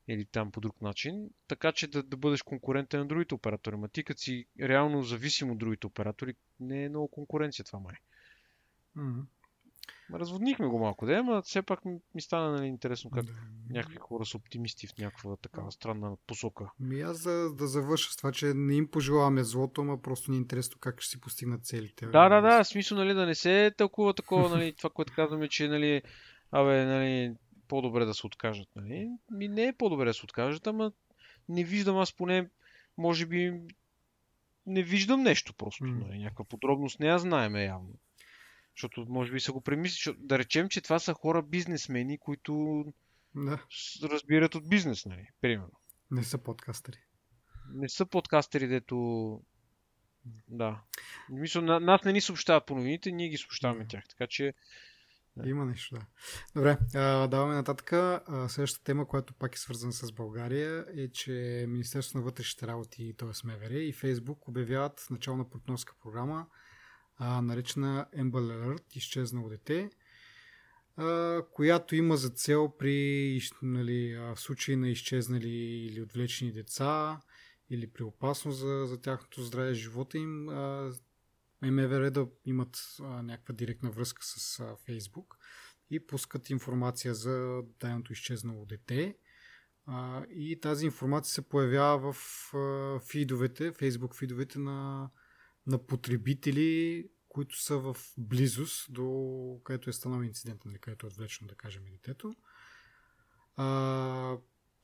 или там по друг начин, така че да, да бъдеш конкурентен на другите оператори. Ма ти като си реално зависим от другите оператори, не е много конкуренция това май. Mm. Разводнихме го малко, да, но все пак ми стана нали, интересно как Да. някакви хора са оптимисти в някаква такава странна посока. Ми аз да, да завърша с това, че не им пожелаваме злото, ама просто ни е интересно как ще си постигнат целите. Да, да, да, в смисъл, нали, да не се тълкува такова, нали, това, което казваме, че, нали, абе, нали, по-добре да се откажат, нали. Ми не е по-добре да се откажат, ама не виждам аз поне, може би, не виждам нещо просто, нали, някаква подробност не я знаеме явно. Защото може би са го премисли, да речем, че това са хора бизнесмени, които да. разбират от бизнес, нали, примерно. Не са подкастери. Не са подкастери, дето... Да. Мисля, на, нас не ни съобщават по новините, ние ги съобщаваме Да. тях. Така че Да. Има нещо, да. Добре, а, даваме нататък. А, следващата тема, която пак е свързана с България, е, че Министерството на вътрешните работи, т.е. МВР и Фейсбук обявяват начална партньорска програма, а, наречена Amber Alert, изчезнало дете, а, която има за цел при нали, в случай на изчезнали или отвлечени деца или при опасност за, за тяхното здраве живота им, а, МВР да имат а, някаква директна връзка с а, Фейсбук и пускат информация за дайното изчезнало дете. А, и тази информация се появява в а, фидовете, Фейсбук фидовете на, на потребители, които са в близост до където е станал инцидент, нали, където е отвлечено, да кажем, детето. А,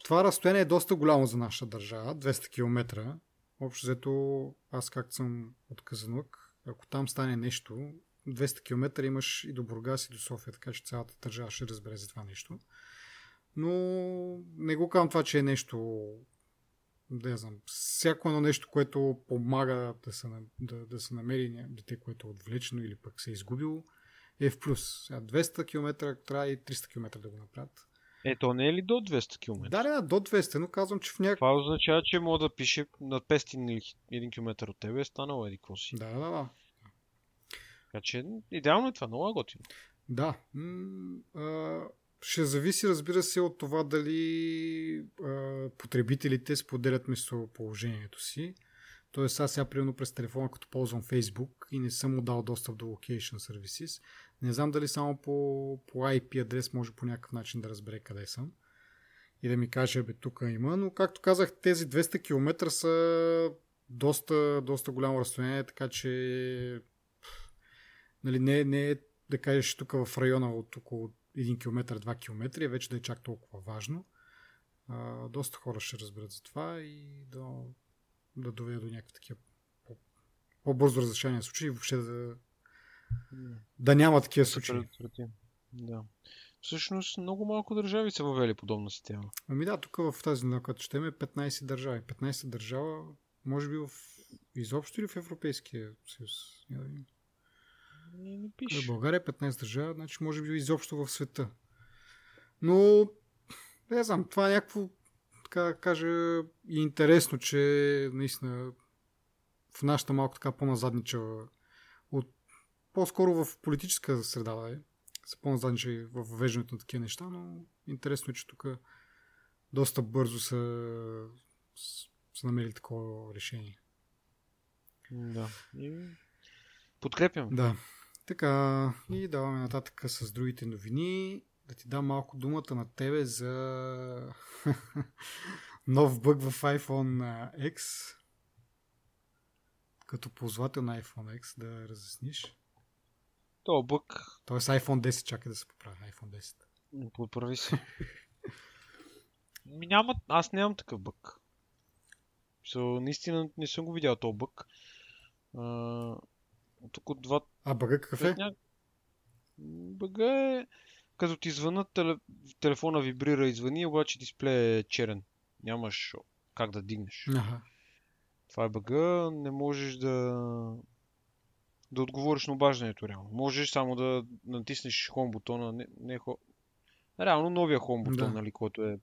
това разстояние е доста голямо за нашата държава, 200 км. Общо взето, аз както съм от Казанлък, ако там стане нещо, 200 км имаш и до Бургас и до София, така че цялата държава ще разбере за това нещо. Но не го казвам това, че е нещо да знам, всяко едно нещо, което помага да се, да, да се намери дете, което е отвлечено или пък се е изгубило, е в плюс. Сега 200 км трябва и 300 км да го направят. Ето, не е ли до 200 км? Да, да, до 200, но казвам, че в някакъв... Това означава, че мога да пише на 500 или 1 км от тебе е станало еди си. Да, да, да. Така че идеално е това, много е готино. Да. М, а, ще зависи, разбира се, от това дали а, потребителите споделят местоположението си. Тоест, аз сега, примерно, през телефона, като ползвам Facebook и не съм му дал достъп до Location Services, не знам дали само по, по IP адрес може по някакъв начин да разбере къде съм и да ми каже, бе, тук има, но както казах, тези 200 км са доста, доста голямо разстояние, така че нали, не, не е да кажеш тук в района от около 1 км, 2 км, е вече да е чак толкова важно. А, доста хора ще разберат за това и да, да доведе до някакви такива по- по-бързо разрешение на случаи и въобще да, да няма такива случаи. Да. Всъщност много малко държави са въвели подобна система. Ами да, тук в тази, на която ще е 15 държави. 15 държава, може би в изобщо или в Европейския съюз. Не, не В пише. България 15 държава, значи може би изобщо в света. Но, не знам, това е някакво, така да кажа, и интересно, че наистина в нашата малко така по-назадничава, от, по-скоро в политическа среда да е, са по-назадничави в въвеждането на такива неща, но интересно е, че тук доста бързо са, са намерили такова решение. Да. И... Подкрепям. Да. Така, и даваме нататък с другите новини. Да ти дам малко думата на тебе за (laughs) нов бъг в iPhone X. Като ползвател на iPhone X да разясниш. То бък. Тоест iPhone 10, чакай да се поправя. iPhone 10. Подправи се. Ми няма, аз нямам такъв бък. So, наистина не съм го видял този бък. А, тук от два... А бъга какъв е? Бъга е... Като ти звънат, теле... телефона вибрира и звъни, обаче дисплея е черен. Нямаш как да дигнеш. Аха. Това е бъга, не можеш да да отговориш на обаждането реално. Можеш само да натиснеш хом бутона, не, не хо... Реално новия хом бутон, Да. нали, който е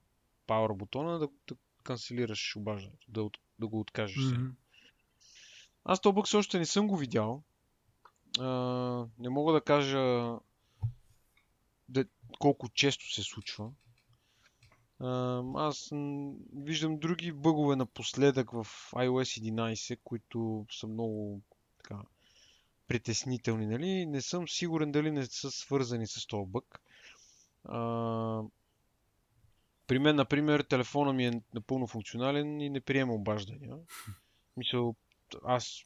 power бутона, да, да канцелираш обаждането, да, да го откажеш. Mm-hmm. Аз този бъг все още не съм го видял. А, не мога да кажа да, колко често се случва. А, аз виждам други бъгове напоследък в iOS 11, които са много така, притеснителни. Нали? Не съм сигурен дали не са свързани с този бък. А, при мен, например, телефона ми е напълно функционален и не приема обаждания. (laughs) Мисъл, аз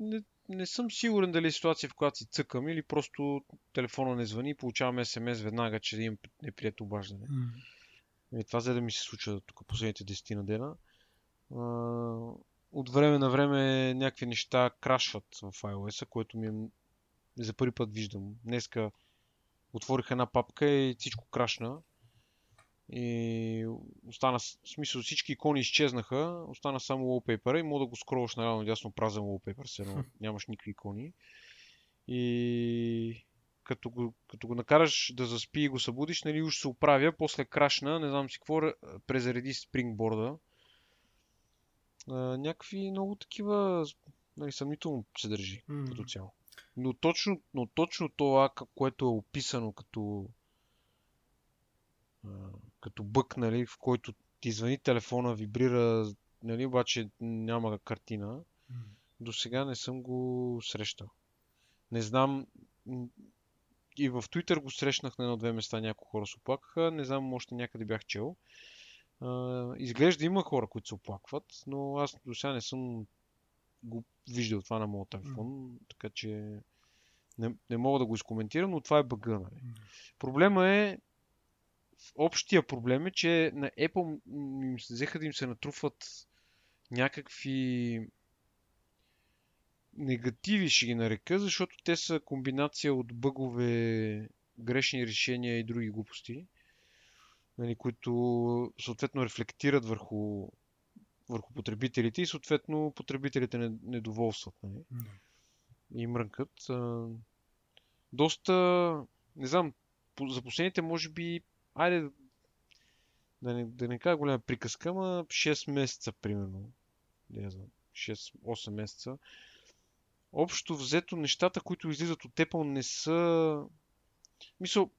не, не съм сигурен дали е ситуация, в която си цъкам или просто телефона не звъни и получавам смс веднага, че имам неприятно обаждане. Mm. И това за да ми се случва тук последните 10 на дена. А, от време на време някакви неща крашват в iOS, което ми е за първи път виждам. Днеска отворих една папка и всичко крашна. И остана, в смисъл всички икони изчезнаха, остана само wallpaper и мога да го скролваш наравно дясно празен wallpaper, се едно (laughs) нямаш никакви икони. И като го, като го накараш да заспи и го събудиш, нали, уж се оправя, после крашна, не знам си какво, презареди спрингборда. някакви много такива, нали, съмнително се държи mm. като цяло. Но точно, но точно това, което е описано като като бък, нали, в който ти звъни телефона, вибрира, нали, обаче няма картина. До сега не съм го срещал. Не знам. И в Twitter го срещнах на едно-две места, някои хора се оплакаха. Не знам, още някъде бях чел. изглежда има хора, които се оплакват, но аз до сега не съм го виждал това на моят телефон, mm. така че не, не мога да го изкоментирам, но това е бъга. Нали. Mm. Проблема е, общия проблем е, че на Apple им се взеха да им се натрупват някакви негативи, ще ги нарека, защото те са комбинация от бъгове, грешни решения и други глупости, нали, които съответно рефлектират върху, върху потребителите и съответно потребителите не, недоволстват. Нали, mm. и мрънкат. Доста, не знам, за последните може би айде да не, да не кажа голяма приказка, ама 6 месеца, примерно. Не знам, 6-8 месеца. Общо взето нещата, които излизат от Apple не са... Мисъл,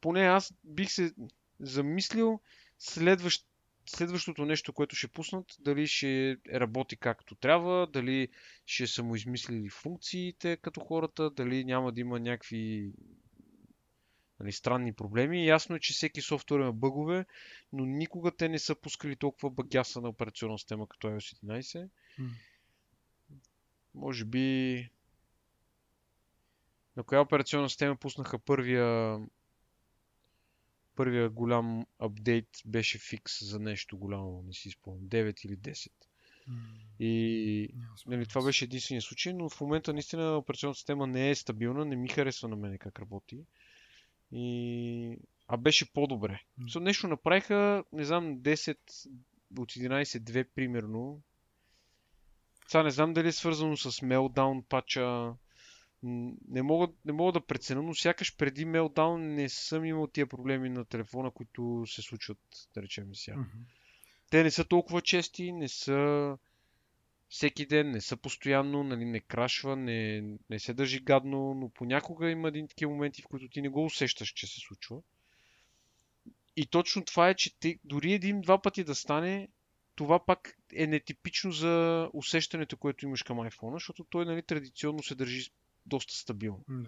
поне аз бих се замислил следващ, следващото нещо, което ще пуснат, дали ще работи както трябва, дали ще са му измислили функциите като хората, дали няма да има някакви нали, странни проблеми. Ясно е, че всеки софтуер има бъгове, но никога те не са пускали толкова багяса на операционна система като iOS 11. Mm. Може би на коя операционна система пуснаха първия първия голям апдейт беше фикс за нещо голямо, не си спомням, 9 или 10. Mm. И нали, това беше единствения случай, но в момента наистина операционната система не е стабилна, не ми харесва на мен как работи. И... А беше по-добре. Mm. нещо направиха, не знам, 10 от 11-2 примерно. Сега не знам дали е свързано с Meltdown пача. Не мога, не мога да преценя, но сякаш преди Meltdown не съм имал тия проблеми на телефона, които се случват, да речем сега. Mm-hmm. Те не са толкова чести, не са всеки ден, не са постоянно, нали, не крашва, не, не се държи гадно, но понякога има един такива моменти, в които ти не го усещаш, че се случва. И точно това е, че ти, дори един-два пъти да стане, това пак е нетипично за усещането, което имаш към iPhone, защото той нали, традиционно се държи доста стабилно. Mm.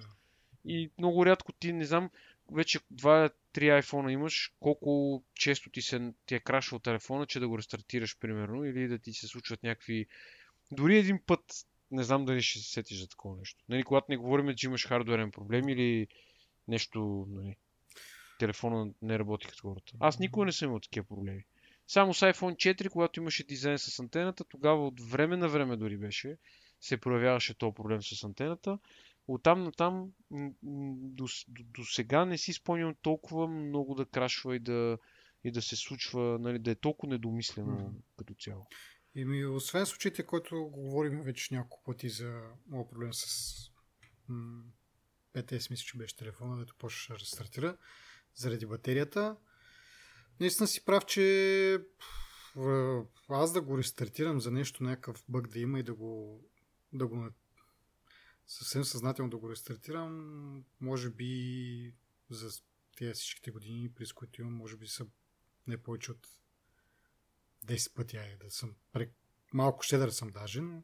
И много рядко ти, не знам, вече 2-3 iPhone имаш, колко често ти, се, ти е крашвал телефона, че да го рестартираш, примерно, или да ти се случват някакви... Дори един път, не знам дали ще се сетиш за такова нещо. Нали, когато не говорим, че имаш хардуерен проблем или нещо, нали, телефона не работи като хората. Аз никога не съм имал такива проблеми. Само с iPhone 4, когато имаше дизайн с антената, тогава от време на време дори беше, се проявяваше този проблем с антената. Оттам на там до, до, до сега не си спомням толкова много да крашва и да, и да се случва, нали, да е толкова недомислено mm. като цяло. И ми, освен случаите, които говорим вече няколко пъти за моят проблем с м- PTS, мисля, че беше телефона, дето почваше да рестартира заради батерията. Наистина си прав, че аз да го рестартирам за нещо, някакъв бък да има и да го, да го съвсем съзнателно да го рестартирам, може би за тези всичките години, през които имам, може би са не повече от 10 пъти, ай, да съм прек... малко щедър съм даже, но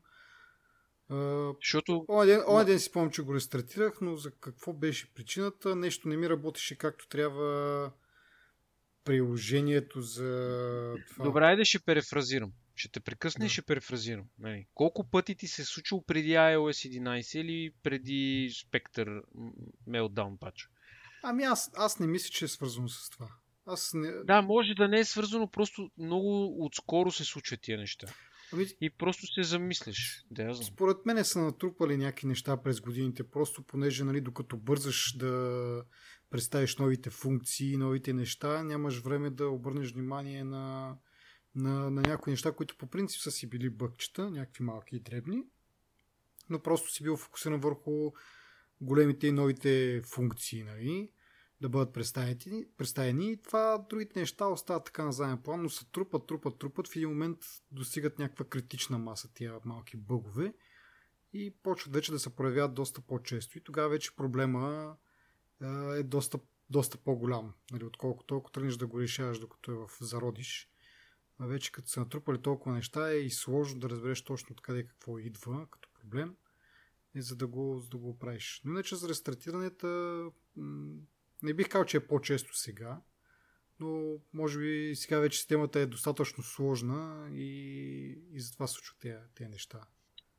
Защото... Оня ден, оня ден си спомням, че го рестартирах, но за какво беше причината? Нещо не ми работеше както трябва приложението за това. Добре, айде ще перефразирам. Ще те прекъсна да. и ще перефразирам. Нали. Колко пъти ти се е случило преди iOS 11 или преди Spectre Meltdown пач? Ами аз, аз не мисля, че е свързано с това. Аз не... Да, може да не е свързано, просто много отскоро се случват тия неща. Ами, и просто се замислиш. Да, я знам. Според мен са натрупали някакви неща през годините, просто понеже, нали, докато бързаш да представиш новите функции, новите неща, нямаш време да обърнеш внимание на, на, на някои неща, които по принцип са си били бъкчета, някакви малки и дребни, но просто си бил фокусиран върху големите и новите функции, нали? да бъдат представени, и това другите неща остават така на заден план, но се трупат, трупат, трупат, в един момент достигат някаква критична маса тия малки бъгове и почват вече да се проявяват доста по-често и тогава вече проблема е доста, доста по-голям, нали, отколкото ако тръгнеш да го решаваш докато е в зародиш. А вече като са натрупали толкова неща е и сложно да разбереш точно откъде какво идва като проблем, и за да го, за да го правиш. Но иначе за рестартирането не бих казал, че е по-често сега, но може би сега вече системата е достатъчно сложна и, и затова случват тези, тези неща.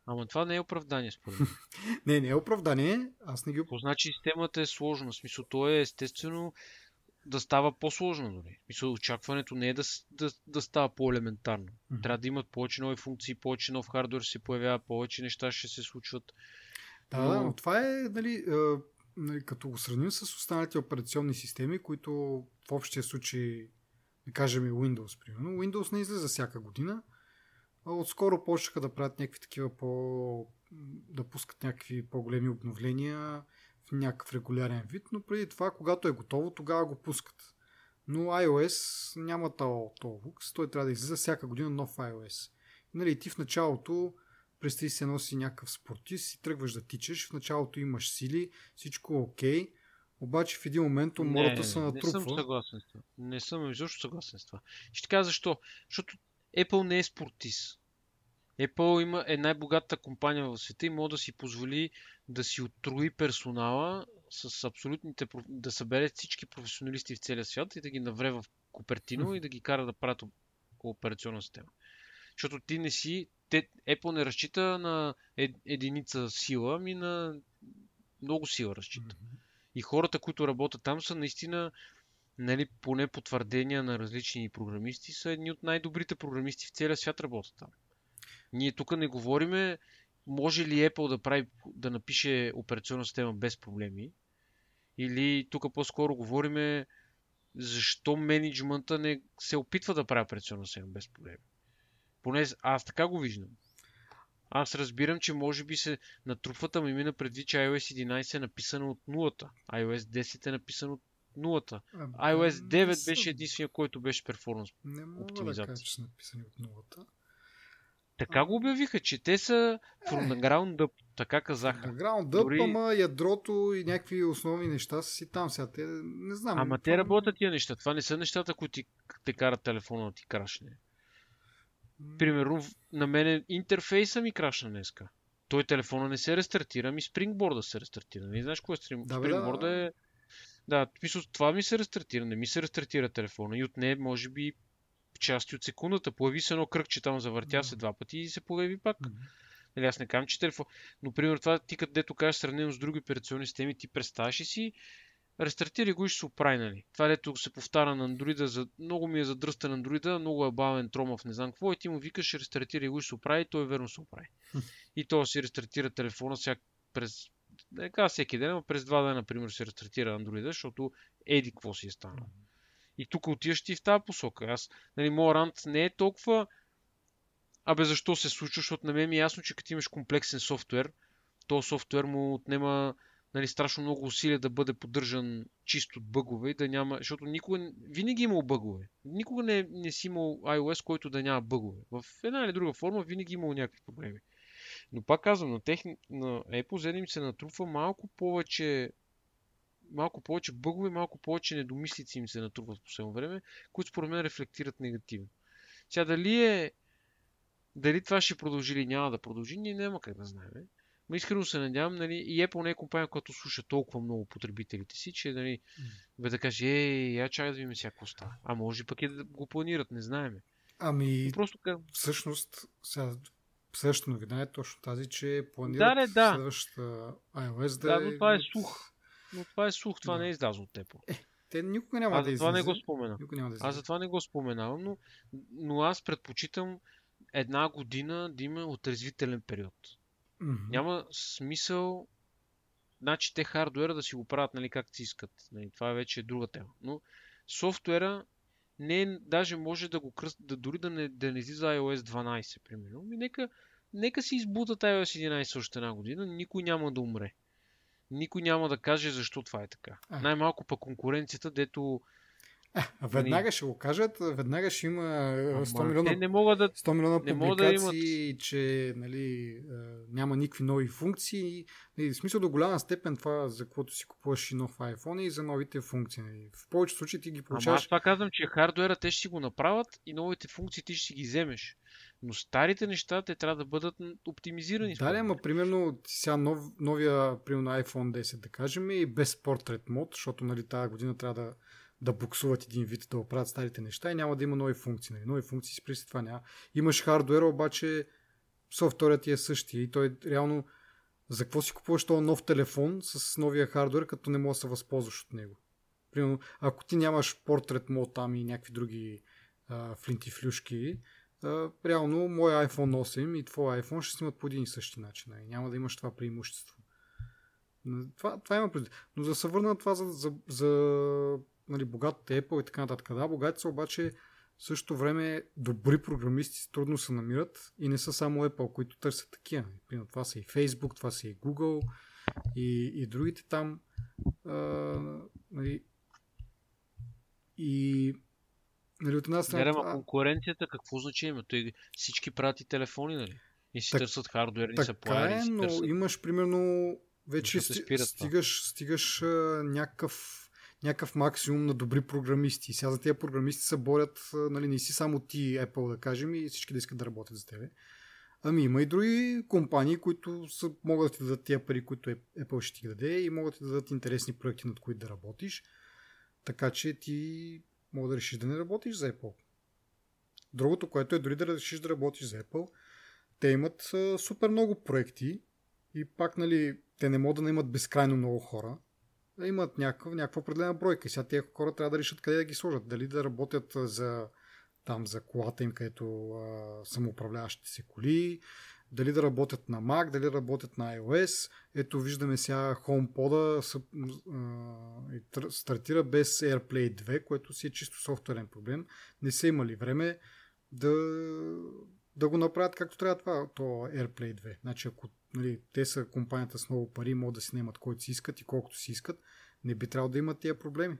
Ама това не е оправдание, според мен. (laughs) не, не е оправдание. Аз не ги... Значи системата е сложна? В смисъл, то е естествено да става по-сложно. Дори. Мисъл, очакването не е да, да, да става по-елементарно. Mm-hmm. Трябва да имат повече нови функции, повече нов хардвер се появява, повече неща ще се случват. Да, но, но това е нали, нали, като го сравним с останалите операционни системи, които в общия случай, да кажем Windows, примерно. Windows не излиза всяка година. Отскоро почнаха да правят някакви такива по... да пускат някакви по-големи обновления в някакъв регулярен вид, но преди това, когато е готово, тогава го пускат. Но iOS няма този лукс, той трябва да излиза всяка година нов iOS. Нали, ти в началото представи се носи някакъв спортист и тръгваш да тичаш, в началото имаш сили, всичко е окей, обаче в един момент умората се натрупва. Не съм съгласен с това. Не съм изобщо съгласен с това. Ще кажа защо. Защото Apple не е спортист. Apple има, е най-богатата компания в света и може да си позволи да си отруи персонала с абсолютните, да събере всички професионалисти в целия свят и да ги навре в Купертино и да ги кара да правят операционна система. Защото ти не си, те, Apple не разчита на единица сила, ами на много сила разчита. Mm-hmm. И хората, които работят там, са наистина, нали, поне потвърдения на различни програмисти, са едни от най-добрите програмисти в целия свят работят там. Ние тук не говориме, може ли Apple да, прави, да напише операционна система без проблеми, или тук по-скоро говориме защо менеджмента не се опитва да прави операционна система без проблеми. Поне аз така го виждам. Аз разбирам, че може би се натрупват, ами мина предвид, че iOS 11 е написано от нулата. iOS 10 е написано от нулата. IOS 9 съм... беше единствения, който беше перформанс Не мога да кажа, че са написани от нулата. Така го обявиха, че те са from the ground up, така казаха. The ground up, Дори... ама ядрото и някакви основни неща са си там сега. Те, не знам. Ама те работят тия неща. Това не са нещата, които ти, те карат телефона да ти крашне. Примерно, на мен интерфейса ми крашна днеска. Той телефона не се рестартира, ми спрингборда се рестартира. Не знаеш кое е стрим... да, спрингборда да. е... Да, това ми се рестартира, не ми се рестартира телефона и отне, може би, части от секундата. Появи се едно кръгче там, завъртя mm-hmm. се два пъти и се появи пак. Mm-hmm. Нали, аз не казвам, че телефон. Но, примерно, това ти където кажеш сравнено с други операционни системи, ти представяш и си рестартирай го и ще се оправи, нали. Това дето се повтаря на андроида, за... много ми е задръстен андроида, много е бавен, тромав, не знам какво, и ти му викаш, рестартирай го и ще се оправи, и той верно се оправи. и то си рестартира телефона всяк през не кажа всеки ден, но през два дена, например, се рестартира андроида, защото еди какво си е станало. И тук отиваш ти в тази посока. Аз, нали, моят рант не е толкова Абе, защо се случва? Защото на мен ми е ясно, че като имаш комплексен софтуер, то софтуер му отнема нали, страшно много усилия да бъде поддържан чисто от бъгове и да няма, защото никога, винаги е имал бъгове. Никога не, не си имал iOS, който да няма бъгове. В една или друга форма винаги е имал някакви проблеми. Но пак казвам, на, тех, на Apple Z се натрупва малко повече малко повече бъгове, малко повече недомислици им се натрупват в последно време, които според мен рефлектират негативно. Сега дали е Дали това ще продължи или няма да продължи, ние няма как да знаем. Но искрено се надявам, нали, и Apple не е компания, която слуша толкова много потребителите си, че нали, бе да каже, ей, я чай да видим всяко става. А може пък и да го планират, не знаеме. Ами, Просто всъщност, сега, следващата новина е точно тази, че планират Да, не, да. следващата iOS да, Да, но това е слух. Но това е слух, това не е излязло от Apple. Те никога няма Аз да затова не го спомена. Никога няма да Аз излезе. затова не го споменавам, но, но аз предпочитам една година да има отрезвителен период. Мгм. Няма смисъл значи те хардуера да си го правят нали, както си искат. Нали, това е вече друга тема. Но софтуера не е, даже може да го кръст, да, дори да не, да не излиза iOS 12, примерно. Ми нека, нека си избутат iOS 11 още една година, никой няма да умре. Никой няма да каже защо това е така. А. Най-малко пък конкуренцията, дето А веднага ще го кажат, веднага ще има Ама 100 милиона, те не могат да 100 милиона не могат да публикации, че нали, а, няма никакви нови функции. Нали, в смисъл до голяма степен това, за което си купуваш и нов iPhone и за новите функции. Нали. В повечето случаи ти ги Ама аз получаваш. това казвам, че хардуера те ще си го направят и новите функции ти ще си ги вземеш. Но старите неща те трябва да бъдат оптимизирани. Да, ама примерно сега нов, новия примерно iPhone 10, да кажем, и без портрет мод, защото нали, тази година трябва да, да буксуват един вид, да оправят старите неща и няма да има нови функции. Нали. Нови функции си това няма. Имаш хардуера, обаче софтуерът ти е същия и той реално за какво си купуваш този нов телефон с новия хардуер, като не можеш да се възползваш от него. Примерно, ако ти нямаш портрет мод там и някакви други а, флинти флюшки, а, реално мой iPhone 8 и твой iPhone ще снимат по един и същи начин. нали? Няма да имаш това преимущество. Това, това има предвид. Но за да се върна на това за, за, за нали, богатите Apple и така нататък. Да, богати са обаче в същото време добри програмисти трудно се намират и не са само Apple, които търсят такива. нали. Примерно, това са и Facebook, това са и Google и, и другите там. А, нали, и нали, от една Не, страна... ама това- конкуренцията какво значение има? Той всички правят и телефони, нали? И си Так- търсят хардуерни Така съплаери, е, но търсят. имаш примерно вече сти, спират това. стигаш, стигаш а, някакъв, някакъв максимум на добри програмисти. И сега за тези програмисти се борят, нали, не си само ти Apple да кажем и всички да искат да работят за тебе. Ами има и други компании, които са, могат да ти дадат тия пари, които Apple ще ти даде и могат да ти дадат интересни проекти, над които да работиш. Така че ти мога да решиш да не работиш за Apple. Другото, което е дори да решиш да работиш за Apple, те имат а, супер много проекти и пак, нали, те не могат да наемат безкрайно много хора. а Имат някаква, някаква определена бройка. И сега тези хора трябва да решат къде да ги сложат. Дали да работят за там за колата им, където а, самоуправляващите се коли, дали да работят на Mac, дали да работят на iOS. Ето виждаме сега HomePod стартира без AirPlay 2, което си е чисто софтуерен проблем. Не са имали време да, да го направят както трябва това, то AirPlay 2. Значи ако нали, те са компанията с много пари, могат да си наемат който си искат и колкото си искат, не би трябвало да имат тия проблеми.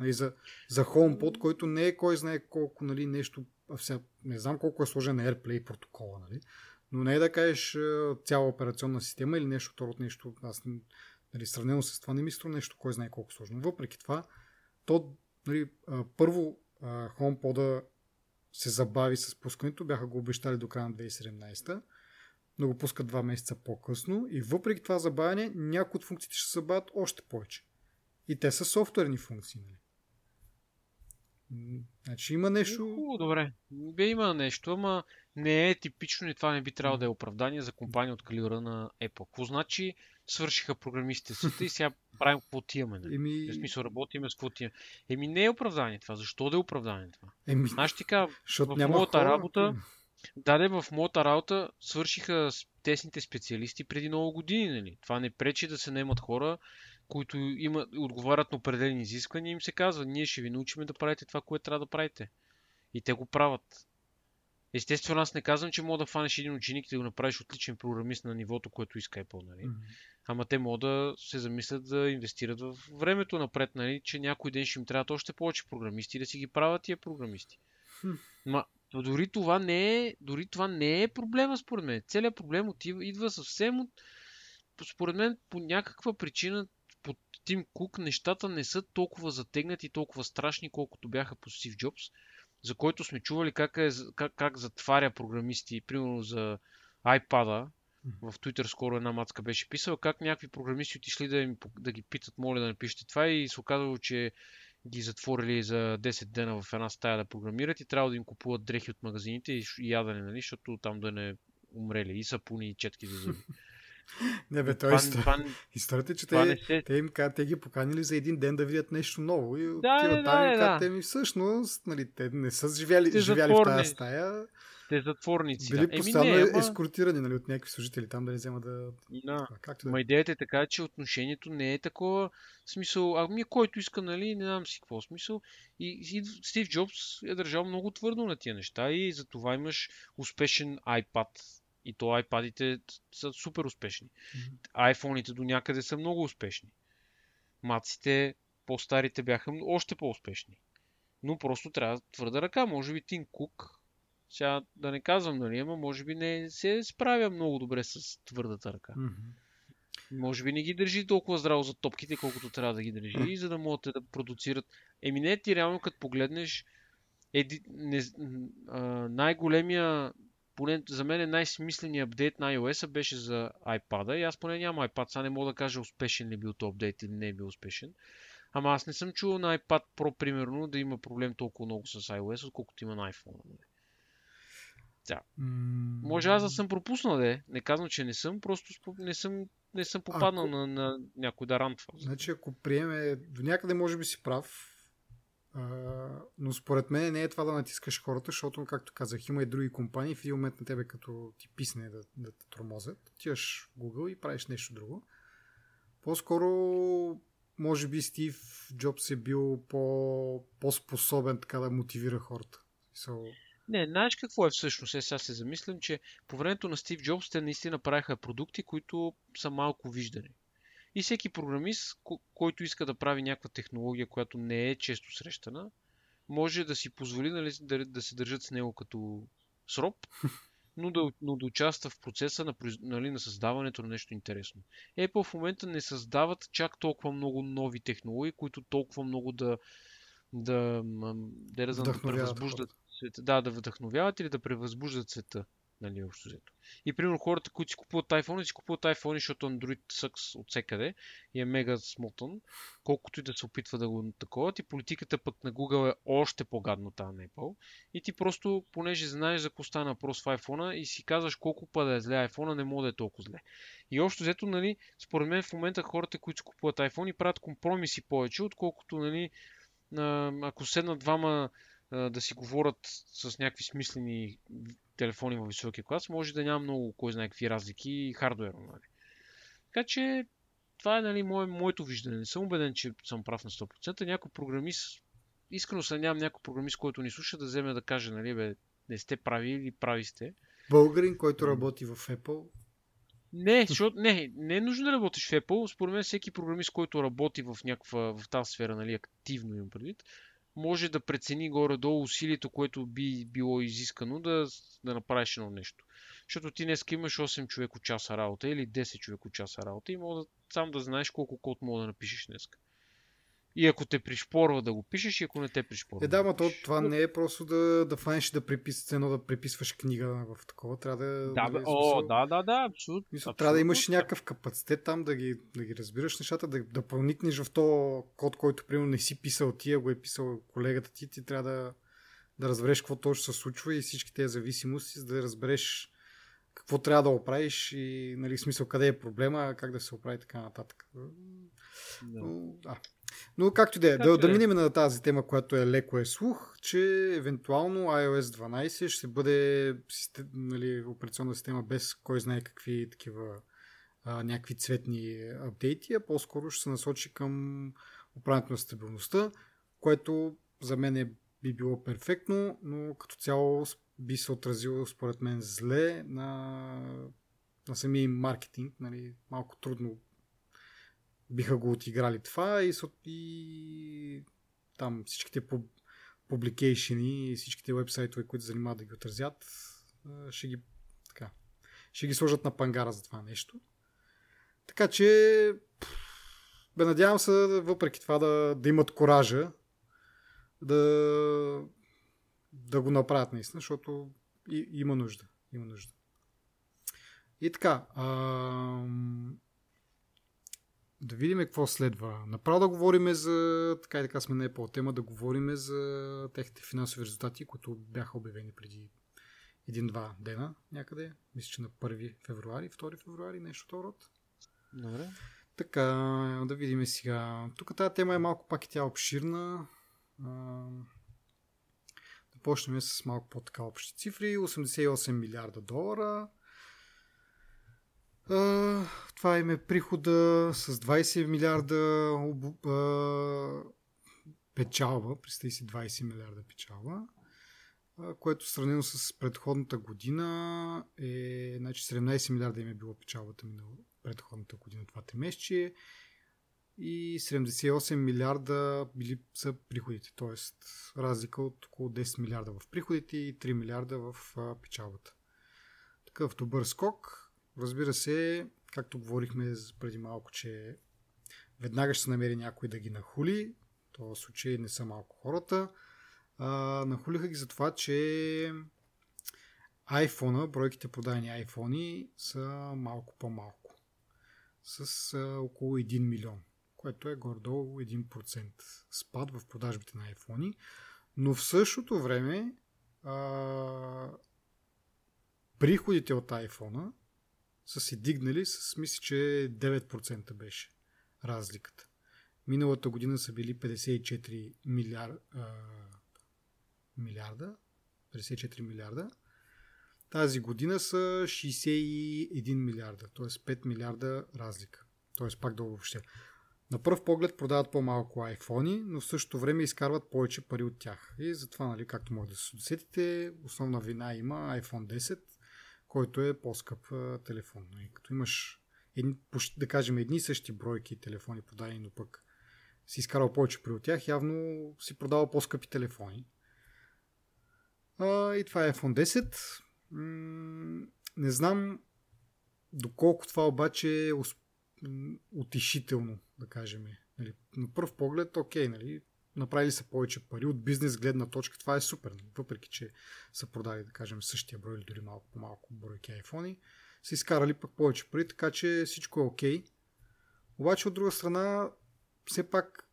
Нали, за, за HomePod, който не е кой знае колко нали, нещо, а сега, не знам колко е сложен на AirPlay протокола, нали, но не е да кажеш цяла операционна система или нещо второ от нещо, аз нали, сравнено с това не ми струва нещо, кой знае колко сложно. Въпреки това, то нали, първо HomePod се забави с пускането, бяха го обещали до края на 2017 но го пускат два месеца по-късно и въпреки това забавяне, някои от функциите ще се забавят още повече. И те са софтуерни функции. Нали? Значи има нещо... Хубаво, добре. Има нещо, ама не е типично и това не би трябвало да е оправдание за компания от калибра на Apple. Какво значи свършиха програмистите си и сега правим какво ти имаме? Нали? Еми, В смисъл работиме с какво ти имаме. Еми не е оправдание това. Защо да е оправдание това? еми, Аз ще ти кажа, в моята хора. работа Даде в моята работа свършиха тесните специалисти преди много години. Нали? Това не пречи да се наемат хора, които имат, отговарят на определени изисквания и им се казва, ние ще ви научим да правите това, което трябва да правите. И те го правят. Естествено, аз не казвам, че мога да фанеш един ученик и да го направиш отличен програмист на нивото, което иска Apple. Нали? М. Ама те могат да се замислят да инвестират в времето напред, нали? че някой ден ще им трябват още повече програмисти и да си ги правят тия програмисти. Хм. Ма, дори това не е, дори това не е проблема според мен. Целият проблем отива, идва съвсем от... Според мен по някаква причина по Тим Кук нещата не са толкова затегнати, толкова страшни, колкото бяха по Стив Джобс. За който сме чували как, е, как, как затваря програмисти, примерно за iPad-а, в Twitter скоро една мацка беше писала, как някакви програмисти отишли да, им, да ги питат, моля да напишете това и се оказало, че ги затворили за 10 дена в една стая да програмират и трябва да им купуват дрехи от магазините и ядене, нали, защото там да не умрели. И сапуни и четки за зъби. (laughs) Не бе, той това, това, историята е, че те, се... те, им, те ги поканили за един ден да видят нещо ново и да, отиват да, там да, и да. те ми всъщност, нали, те не са живяли, живяли в тази стая. Те затворници. Били да. постоянно Еми, не, ескортирани нали, от някакви служители там да не взема да... Да. Както да. Ма идеята е така, че отношението не е такова смисъл. Ами който иска, нали, не знам си какво смисъл. И, и Стив Джобс е държал много твърдо на тия неща и за това имаш успешен iPad и то iPad-ите са супер успешни. Mm-hmm. iPhone-ите до някъде са много успешни. Маците, по-старите бяха още по-успешни. Но просто трябва твърда ръка. Може би Тин Кук, сега да не казвам, нали, ама може би не се справя много добре с твърдата ръка. Mm-hmm. Може би не ги държи толкова здраво за топките, колкото трябва да ги държи, mm-hmm. за да могат да продуцират. Еми не, ти реално като погледнеш, еди, не, а, най-големия поне за мен е най-смисленият апдейт на iOS беше за iPad. И аз поне нямам iPad. Сега не мога да кажа успешен ли бил то апдейт или не е бил успешен. Ама аз не съм чувал на iPad Pro, примерно, да има проблем толкова много с iOS, отколкото има на iPhone. Да. Mm. Може аз да съм пропуснал, де. Не казвам, че не съм, просто не съм, не съм попаднал ако... на, на някой да рантва. Значи, ако приеме, до някъде може би си прав, но според мен не е това да натискаш хората, защото, както казах, има и други компании, в един момент на тебе като ти писне да, да те тормозят, отиваш в Google и правиш нещо друго. По-скоро, може би Стив Джобс е бил по, по-способен така да мотивира хората. So... Не, знаеш какво е всъщност? Е, сега се замислям, че по времето на Стив Джобс те наистина правиха продукти, които са малко виждани. И всеки програмист, който иска да прави някаква технология, която не е често срещана, може да си позволи нали, да, да се държат с него като сроб, (laughs) но да, но да участва в процеса на, нали, на създаването на нещо интересно. Apple в момента не създават чак толкова много нови технологии, които толкова много да, да, да, да, да превъзбуждат света. Да, да вдъхновяват или да превъзбуждат света. Нали, общо взето. И примерно хората, които си купуват iPhone, си купуват iPhone, защото Android съкс от всекъде и е мега смотан, колкото и да се опитва да го таковат. И политиката пък на Google е още по-гадно тази на Apple. И ти просто, понеже знаеш за какво стана въпрос в iPhone и си казваш колко па да е зле iPhone, не може да е толкова зле. И общо взето, нали, според мен в момента хората, които си купуват iPhone, правят компромиси повече, отколкото, нали, ако седнат двама да си говорят с някакви смислени телефони в високия клас, може да няма много кой знае какви разлики хардуерно. Нали. Така че това е нали, мое, моето виждане. Не съм убеден, че съм прав на 100%. Някой програмист, искрено се нямам някой програмист, който ни слуша, да вземе да каже, нали, бе, не сте прави или прави сте. Българин, който работи в Apple, не, защото не, не е нужно да работиш в Apple. Според мен всеки програмист, който работи в някаква в тази сфера, нали, активно имам предвид, може да прецени горе-долу усилието, което би било изискано да, да направиш едно нещо. Защото ти днес имаш 8 човеко часа работа или 10 човеко часа работа и може да, сам да знаеш колко код мога да напишеш днес. И ако те пришпорва да го пишеш, и ако не те пришпорва. Е, да, но то, това не е просто да, да фанеш да преписваш едно да преписваш книга в такова. Трябва да. Да, да, нали, о, да, да, да, абсолютно. Трябва да имаш някакъв капацитет там да ги, да ги разбираш нещата, да, да проникнеш в то код, който примерно не си писал ти, а го е писал колегата ти, ти трябва да, да разбереш какво точно се случва и всички тези зависимости, за да разбереш какво трябва да оправиш и нали, смисъл къде е проблема, как да се оправи така нататък. Да. Но, да. Но както да е, да, да минем на тази тема, която е леко е слух, че евентуално iOS 12 ще бъде нали, операционна система без кой знае какви такива а, някакви цветни апдейти, а по-скоро ще се насочи към управянето на стабилността, което за мен е, би било перфектно, но като цяло би се отразило според мен зле на, на самия маркетинг. Нали, малко трудно биха го отиграли това и, и там всичките публикейшени и всичките вебсайтове, които занимават да ги отразят, ще ги, така, ще ги сложат на пангара за това нещо. Така че бе надявам се въпреки това да, да имат коража да да го направят наистина, защото и, има нужда. Има нужда. И така, а, да видим какво следва. Направо да говорим за, така и така сме не по тема, да говорим за техните финансови резултати, които бяха обявени преди един-два дена някъде. Мисля, че на 1 февруари, 2 февруари, нещо от род. Добре. Така, да видим сега. Тук тази тема е малко пак и тя обширна. Почнем с малко по-така общи цифри. 88 милиарда долара. Това им е прихода с 20 милиарда печалба. Представи си 20 милиарда печалба което сравнено с предходната година е, значи 17 милиарда им е било печалбата ми на предходната година, това месече и 78 милиарда били са приходите, т.е. разлика от около 10 милиарда в приходите и 3 милиарда в печалбата. Такъв добър скок. Разбира се, както говорихме преди малко, че веднага ще се намери някой да ги нахули. В случай не са малко хората. А, нахулиха ги за това, че iPhone, бройките продадени iPhone са малко по-малко. С а, около 1 милион, което е горе-долу 1% спад в продажбите на iPhone. Но в същото време а, приходите от iPhone са се дигнали с, мисля, че 9% беше разликата. Миналата година са били 54 милиарда, милиарда, 54 милиарда. Тази година са 61 милиарда, т.е. 5 милиарда разлика. Т.е. пак да обобщя. На пръв поглед продават по-малко iPhone, но в същото време изкарват повече пари от тях. И затова, нали, както може да се досетите, основна вина има iPhone 10, който е по-скъп телефон. И нали, като имаш, едни, да кажем, едни и същи бройки телефони продадени, но пък си изкарал повече пари от тях, явно си продавал по-скъпи телефони. А, и това е iPhone 10. М- не знам доколко това обаче е утешително, да кажем. Нали, на първ поглед, окей, нали, направили са повече пари от бизнес гледна точка, това е супер. Нали, въпреки, че са продали, да кажем, същия брой или дори малко по-малко бройки iPhone, са изкарали пък повече пари, така че всичко е окей. Обаче от друга страна, все пак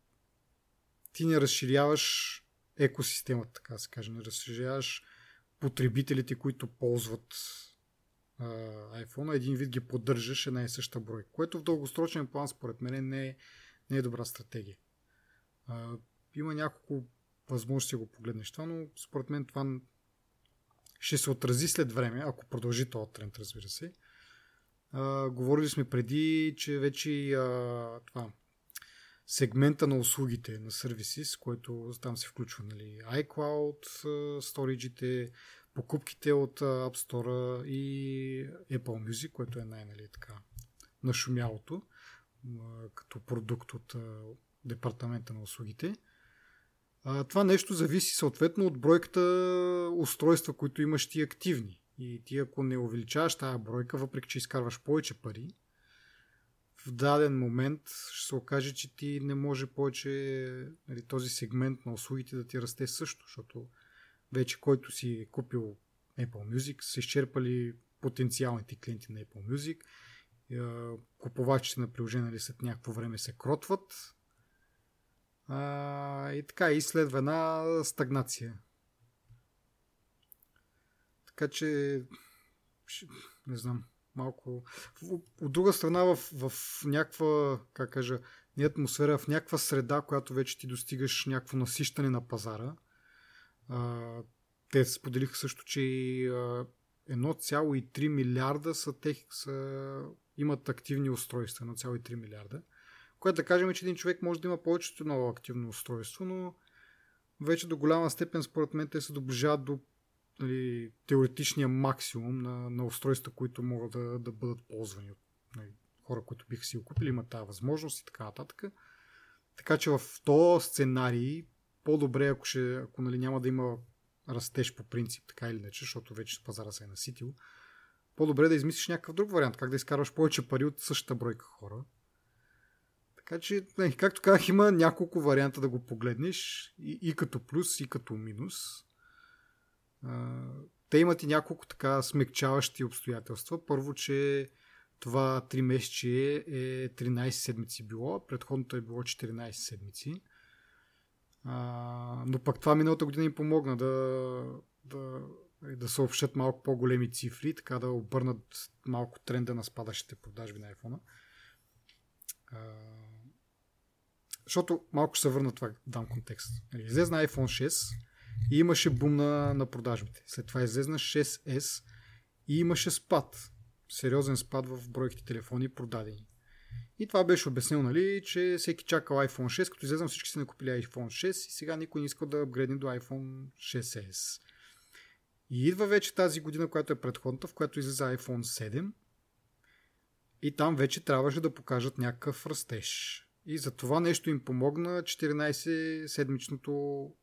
ти не разширяваш екосистемата, така да се каже. Не разширяваш потребителите, които ползват iPhone, един вид ги поддържаш една и съща брой, което в дългосрочен план според мен не е, не е добра стратегия. А, има няколко възможности да го погледнеш това, но според мен това ще се отрази след време, ако продължи този тренд, разбира се. А, говорили сме преди, че вече а, това, сегмента на услугите на сервисис, който там се включва нали, iCloud, сториджите, покупките от App Store и Apple Music, което е най-нали така нашумялото като продукт от департамента на услугите. Това нещо зависи съответно от бройката устройства, които имаш ти активни. И ти ако не увеличаваш тази бройка, въпреки че изкарваш повече пари, в даден момент ще се окаже, че ти не може повече нали, този сегмент на услугите да ти расте също, защото вече който си е купил Apple Music, са изчерпали потенциалните клиенти на Apple Music, купувачите на приложения нали, след някакво време се кротват а, и така и следва една стагнация. Така че не знам малко... От друга страна, в, в някаква, как кажа, не атмосфера, в някаква среда, която вече ти достигаш някакво насищане на пазара. А, те споделиха също, че 1,3 милиарда са, тех, са, имат активни устройства. 1,3 милиарда. Което да кажем, че един човек може да има повечето ново активно устройство, но вече до голяма степен, според мен, те се доближават до нали, теоретичния максимум на, на устройства, които могат да, да бъдат ползвани от нали, хора, които биха си купили, имат тази възможност и така нататък. Така че в този сценарий по-добре, ако, ще, ако нали, няма да има растеж по принцип, така или иначе, защото вече пазара се е наситил, по-добре да измислиш някакъв друг вариант, как да изкарваш повече пари от същата бройка хора. Така че, не, както казах, има няколко варианта да го погледнеш и, и като плюс, и като минус. те имат и няколко така смекчаващи обстоятелства. Първо, че това 3 месече е 13 седмици било, предходното е било 14 седмици. Но пък това миналата година им помогна да, да, да съобщат малко по-големи цифри, така да обърнат малко тренда на спадащите продажби на iPhone. А, защото малко ще се върна това, дам контекст. Нали, излезна iPhone 6 и имаше бум на, на продажбите. След това излезна 6S и имаше спад. Сериозен спад в бройките телефони продадени. И това беше обяснено, нали, че всеки чакал iPhone 6, като излезна всички се накупили iPhone 6 и сега никой не иска да апгрейдне до iPhone 6s. И идва вече тази година, която е предходната, в която излиза iPhone 7 и там вече трябваше да покажат някакъв растеж. И за това нещо им помогна 14-седмичното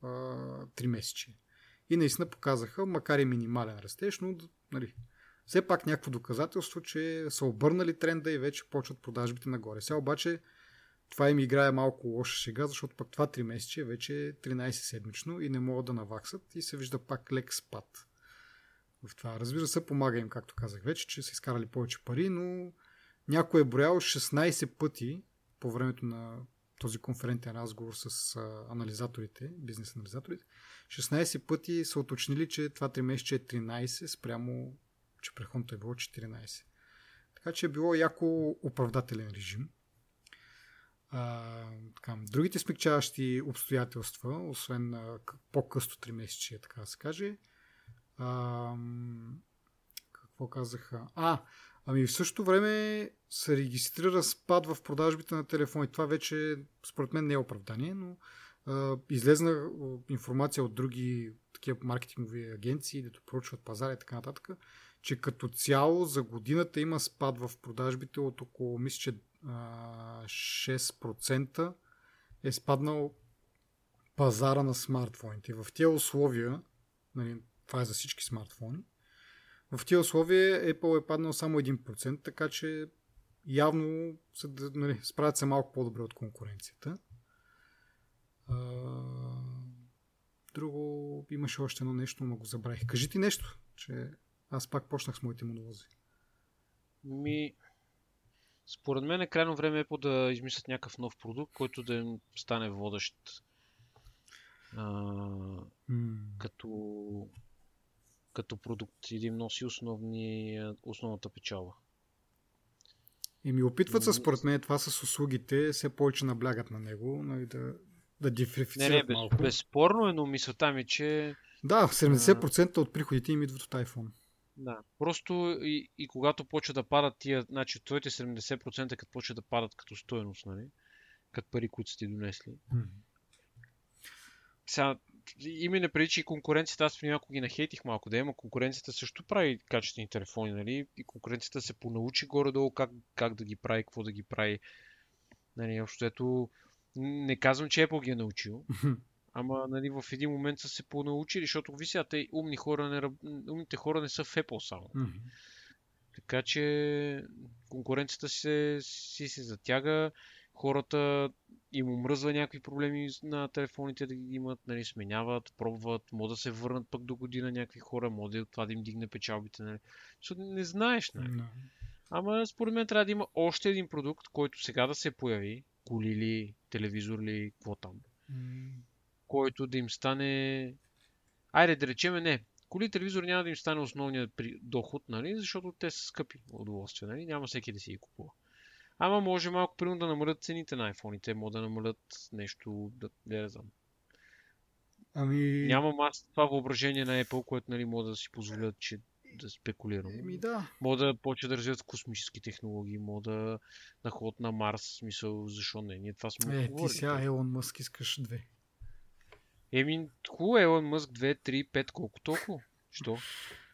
3 месече. И наистина показаха, макар и минимален растеж, но нали, все пак някакво доказателство, че са обърнали тренда и вече почват продажбите нагоре. Сега обаче това им играе малко лоша шега, защото пък това 3 месече е вече 13-седмично и не могат да наваксат и се вижда пак лек спад. В това, разбира се, помага им, както казах вече, че са изкарали повече пари, но някой е броял 16 пъти по времето на този конферентен разговор с анализаторите, бизнес анализаторите, 16 пъти са уточнили, че това 3 месече е 13 спрямо, че преходното е било 14. Така че е било яко оправдателен режим. А, така, другите смягчаващи обстоятелства, освен а, по-късто 3 месече, така да се каже, а, какво казаха? А, Ами в същото време се регистрира спад в продажбите на телефони. Това вече според мен не е оправдание, но а, излезна информация от други такива маркетингови агенции, дето проучват пазара и така нататък, че като цяло за годината има спад в продажбите от около, мисля, че а, 6% е спаднал пазара на смартфоните. В тези условия, нали, това е за всички смартфони, в тези условия Apple е паднал само 1%, така че явно се, нали, справят се малко по-добре от конкуренцията. Друго, имаше още едно нещо, но го забравих. Кажи ти нещо, че аз пак почнах с моите монолози. Ми, според мен е крайно време Apple да измислят някакъв нов продукт, който да им стане водещ а, mm. като като продукт и да им носи основни, основната печала. И ми опитват се, според мен, това с услугите, все повече наблягат на него, нали, да, да диференцират не, не, без, малко. Безспорно е, но мисълта ми, че... Да, 70% а... от приходите им идват от iPhone. Да, просто и, и когато почва да падат тия, значи твоите 70% като почва да падат като стоеност, нали? Като пари, които сте донесли. Mm-hmm. Сега, име не преди, че и конкуренцията, аз някога ги нахейтих малко, да има конкуренцията също прави качествени телефони, нали? И конкуренцията се понаучи горе-долу как, как да ги прави, какво да ги прави. Нали, общо ето, не казвам, че Apple ги е научил, ама нали, в един момент са се понаучили, защото ви сега, те умни хора не, умните хора не са в Apple само. Така че конкуренцията се, си се затяга, хората им омръзва някакви проблеми на телефоните да ги имат, нали, сменяват, пробват, могат да се върнат пък до година някакви хора, може да това да им дигне печалбите, нали. Защото не знаеш, нали. No. Ама според мен трябва да има още един продукт, който сега да се появи, коли ли, телевизор ли, какво там, mm. Който да им стане... Айде да речеме не, коли и телевизор няма да им стане основният доход, нали, защото те са скъпи удоволствия, нали, няма всеки да си ги купува. Ама може малко примерно да намалят цените на iPhone-ите, може да намалят нещо, да, не знам. Ами... Нямам аз това въображение на Apple, което нали, мога да си позволят, че да спекулирам. Еми да. Мога да почне да развиват космически технологии, мога да на ход на Марс, смисъл, защо не? Ние това сме Е, ти сега Елон Мъск искаш две. Еми, хубаво Елон Мъск 2, 3, 5, колко толкова? Що?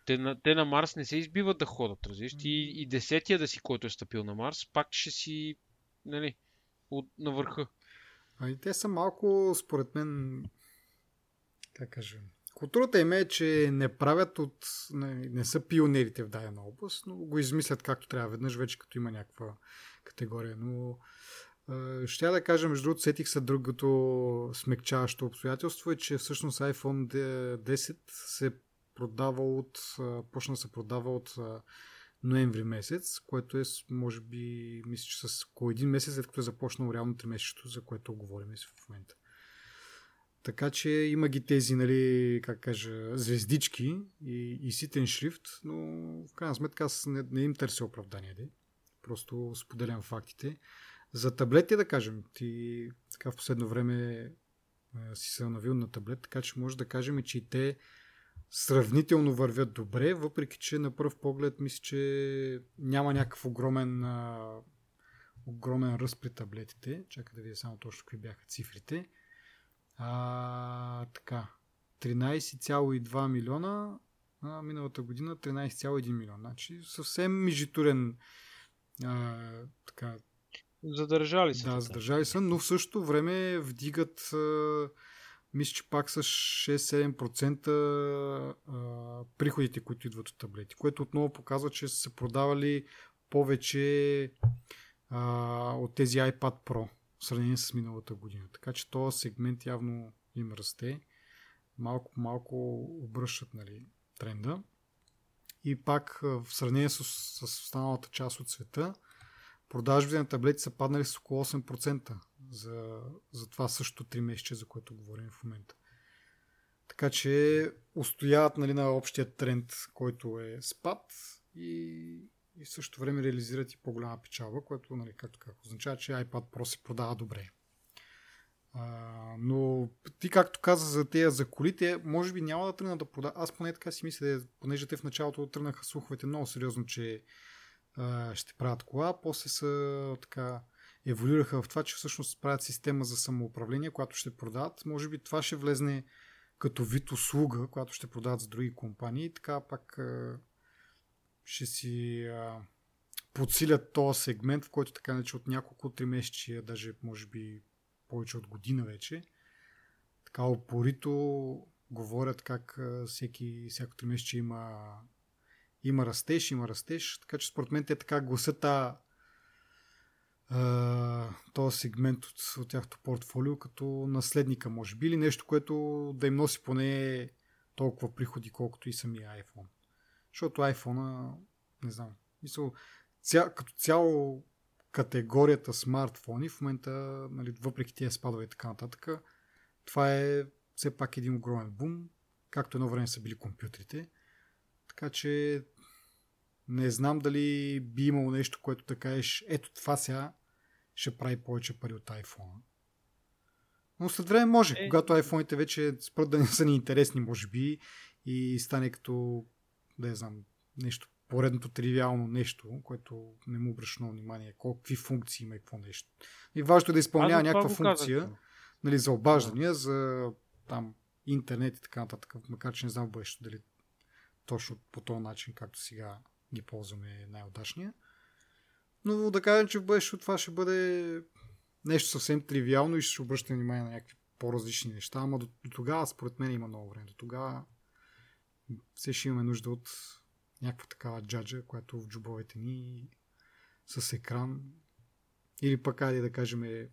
Те на, те на Марс не се избиват да ходят, разбираш. И, и десетия да си, който е стъпил на Марс, пак ще си, нали, от, на върха. А и те са малко, според мен, как кажем, Културата им е, че не правят от... Не, не са пионерите в дадена област, но го измислят както трябва веднъж, вече като има някаква категория. Но ще да кажа, между другото, сетих се другото смекчаващо обстоятелство е, че всъщност iPhone 10 се продава от, почна да се продава от ноември месец, което е, може би, мисля, че с около един месец, след като е започнал реално 3 месечето, за което говорим в момента. Така че има ги тези, нали, как кажа, звездички и, и ситен шрифт, но в крайна сметка аз не, не им търся оправдание. Де. Просто споделям фактите. За таблети, да кажем, ти така в последно време си се навил на таблет, така че може да кажем, че и те сравнително вървят добре, въпреки че на пръв поглед мисля, че няма някакъв огромен огромен ръст при таблетите. Чакай да видя само точно какви бяха цифрите. А, така. 13,2 милиона, а миналата година 13,1 милиона. Значи съвсем межитурен а, така. Задържали се. Да, така. задържали са, но в същото време вдигат мисля, че пак с 6-7% а, приходите, които идват от таблети, което отново показва, че са продавали повече а, от тези iPad Pro в сравнение с миналата година. Така че този сегмент явно им расте. Малко малко обръщат нали, тренда. И пак в сравнение с, с останалата част от света, продажбите на таблети са паднали с около 8% за, за това също 3 месеца, за което говорим в момента. Така че устояват нали, на общия тренд, който е спад и и в същото време реализират и по-голяма печалба, което, нали, както как означава, че iPad Pro се продава добре. А, но ти, както каза за тези за колите, може би няма да тръгна да продава. Аз поне така си мисля, понеже те в началото тръгнаха слуховете много сериозно, че ще правят кола, после са така еволюираха в това, че всъщност правят система за самоуправление, която ще продават. Може би това ще влезне като вид услуга, която ще продават с други компании. Така пак ще си подсилят този сегмент, в който така наче от няколко три месечи, даже може би повече от година вече, така опорито говорят как всеки, всяко три месече има, има растеж, има растеж, така че според мен те така гласят та, този сегмент от, от тяхното портфолио като наследника, може би, или нещо, което да им носи поне толкова приходи, колкото и самия iPhone. Защото iPhone, не знам, мисъл, ця, като цяло категорията смартфони в момента, нали, въпреки тия спадове и така нататък, това е все пак един огромен бум, както едно време са били компютрите. Така че не знам дали би имало нещо, което да кажеш, ето това сега ще прави повече пари от iPhone. Но след време може, е... когато iPhone-ите вече спрат да не са ни интересни, може би, и стане като да я знам, нещо, поредното тривиално нещо, което не му обръща внимание, какви функции има и какво нещо. И важно е да изпълнява някаква функция казах. нали, за обаждания, за там интернет и така нататък, макар че не знам бъдещето дали точно по този начин, както сега ги ползваме най-удачния. Но да кажем, че в бъдещето това ще бъде нещо съвсем тривиално и ще обръща внимание на някакви по-различни неща, ама до, до тогава, според мен, има много време. До тогава все ще имаме нужда от някаква такава джаджа, която в джобовете ни с екран или пък айде да кажем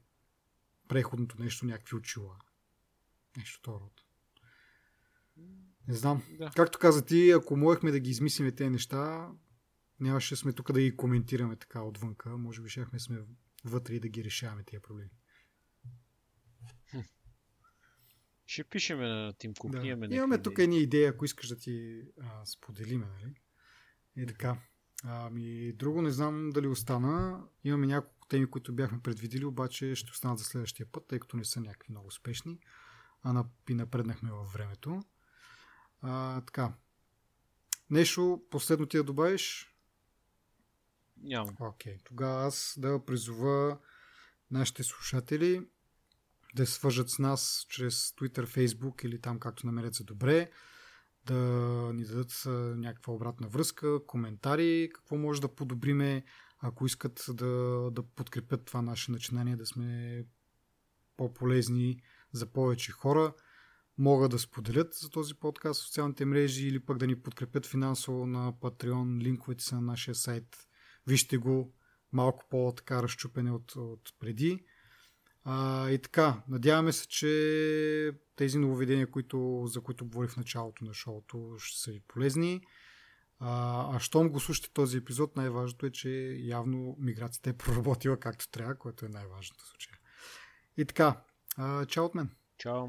преходното нещо, някакви очила. Нещо второ. Не знам. Да. Както каза ти, ако можехме да ги измислиме тези неща, нямаше сме тук да ги коментираме така отвънка. Може би щяхме сме вътре и да ги решаваме тези проблеми. Ще пишеме на Тим Кук. Да. Имаме, Имаме тук едни идеи, ако искаш да ти а, споделиме. Нали? И така. Ами, друго не знам дали остана. Имаме няколко теми, които бяхме предвидили, обаче ще останат за следващия път, тъй като не са някакви много успешни. А напреднахме във времето. А, така. Нещо последно ти да добавиш? Няма. Окей. Okay. Тогава аз да призова нашите слушатели да се свържат с нас чрез Twitter, Facebook или там както намерят за добре, да ни дадат някаква обратна връзка, коментари, какво може да подобриме, ако искат да, да подкрепят това наше начинание, да сме по-полезни за повече хора, могат да споделят за този подкаст в социалните мрежи или пък да ни подкрепят финансово на Patreon. Линковете са на нашия сайт. Вижте го малко по-така разчупене от, от преди. А, и така, надяваме се, че тези нововведения, които, за които говорих в началото на шоуто, ще са ви полезни. А, а щом го слушате този епизод, най-важното е, че явно миграцията е проработила както трябва, което е най-важното в случая. И така, а, чао от мен. Чао.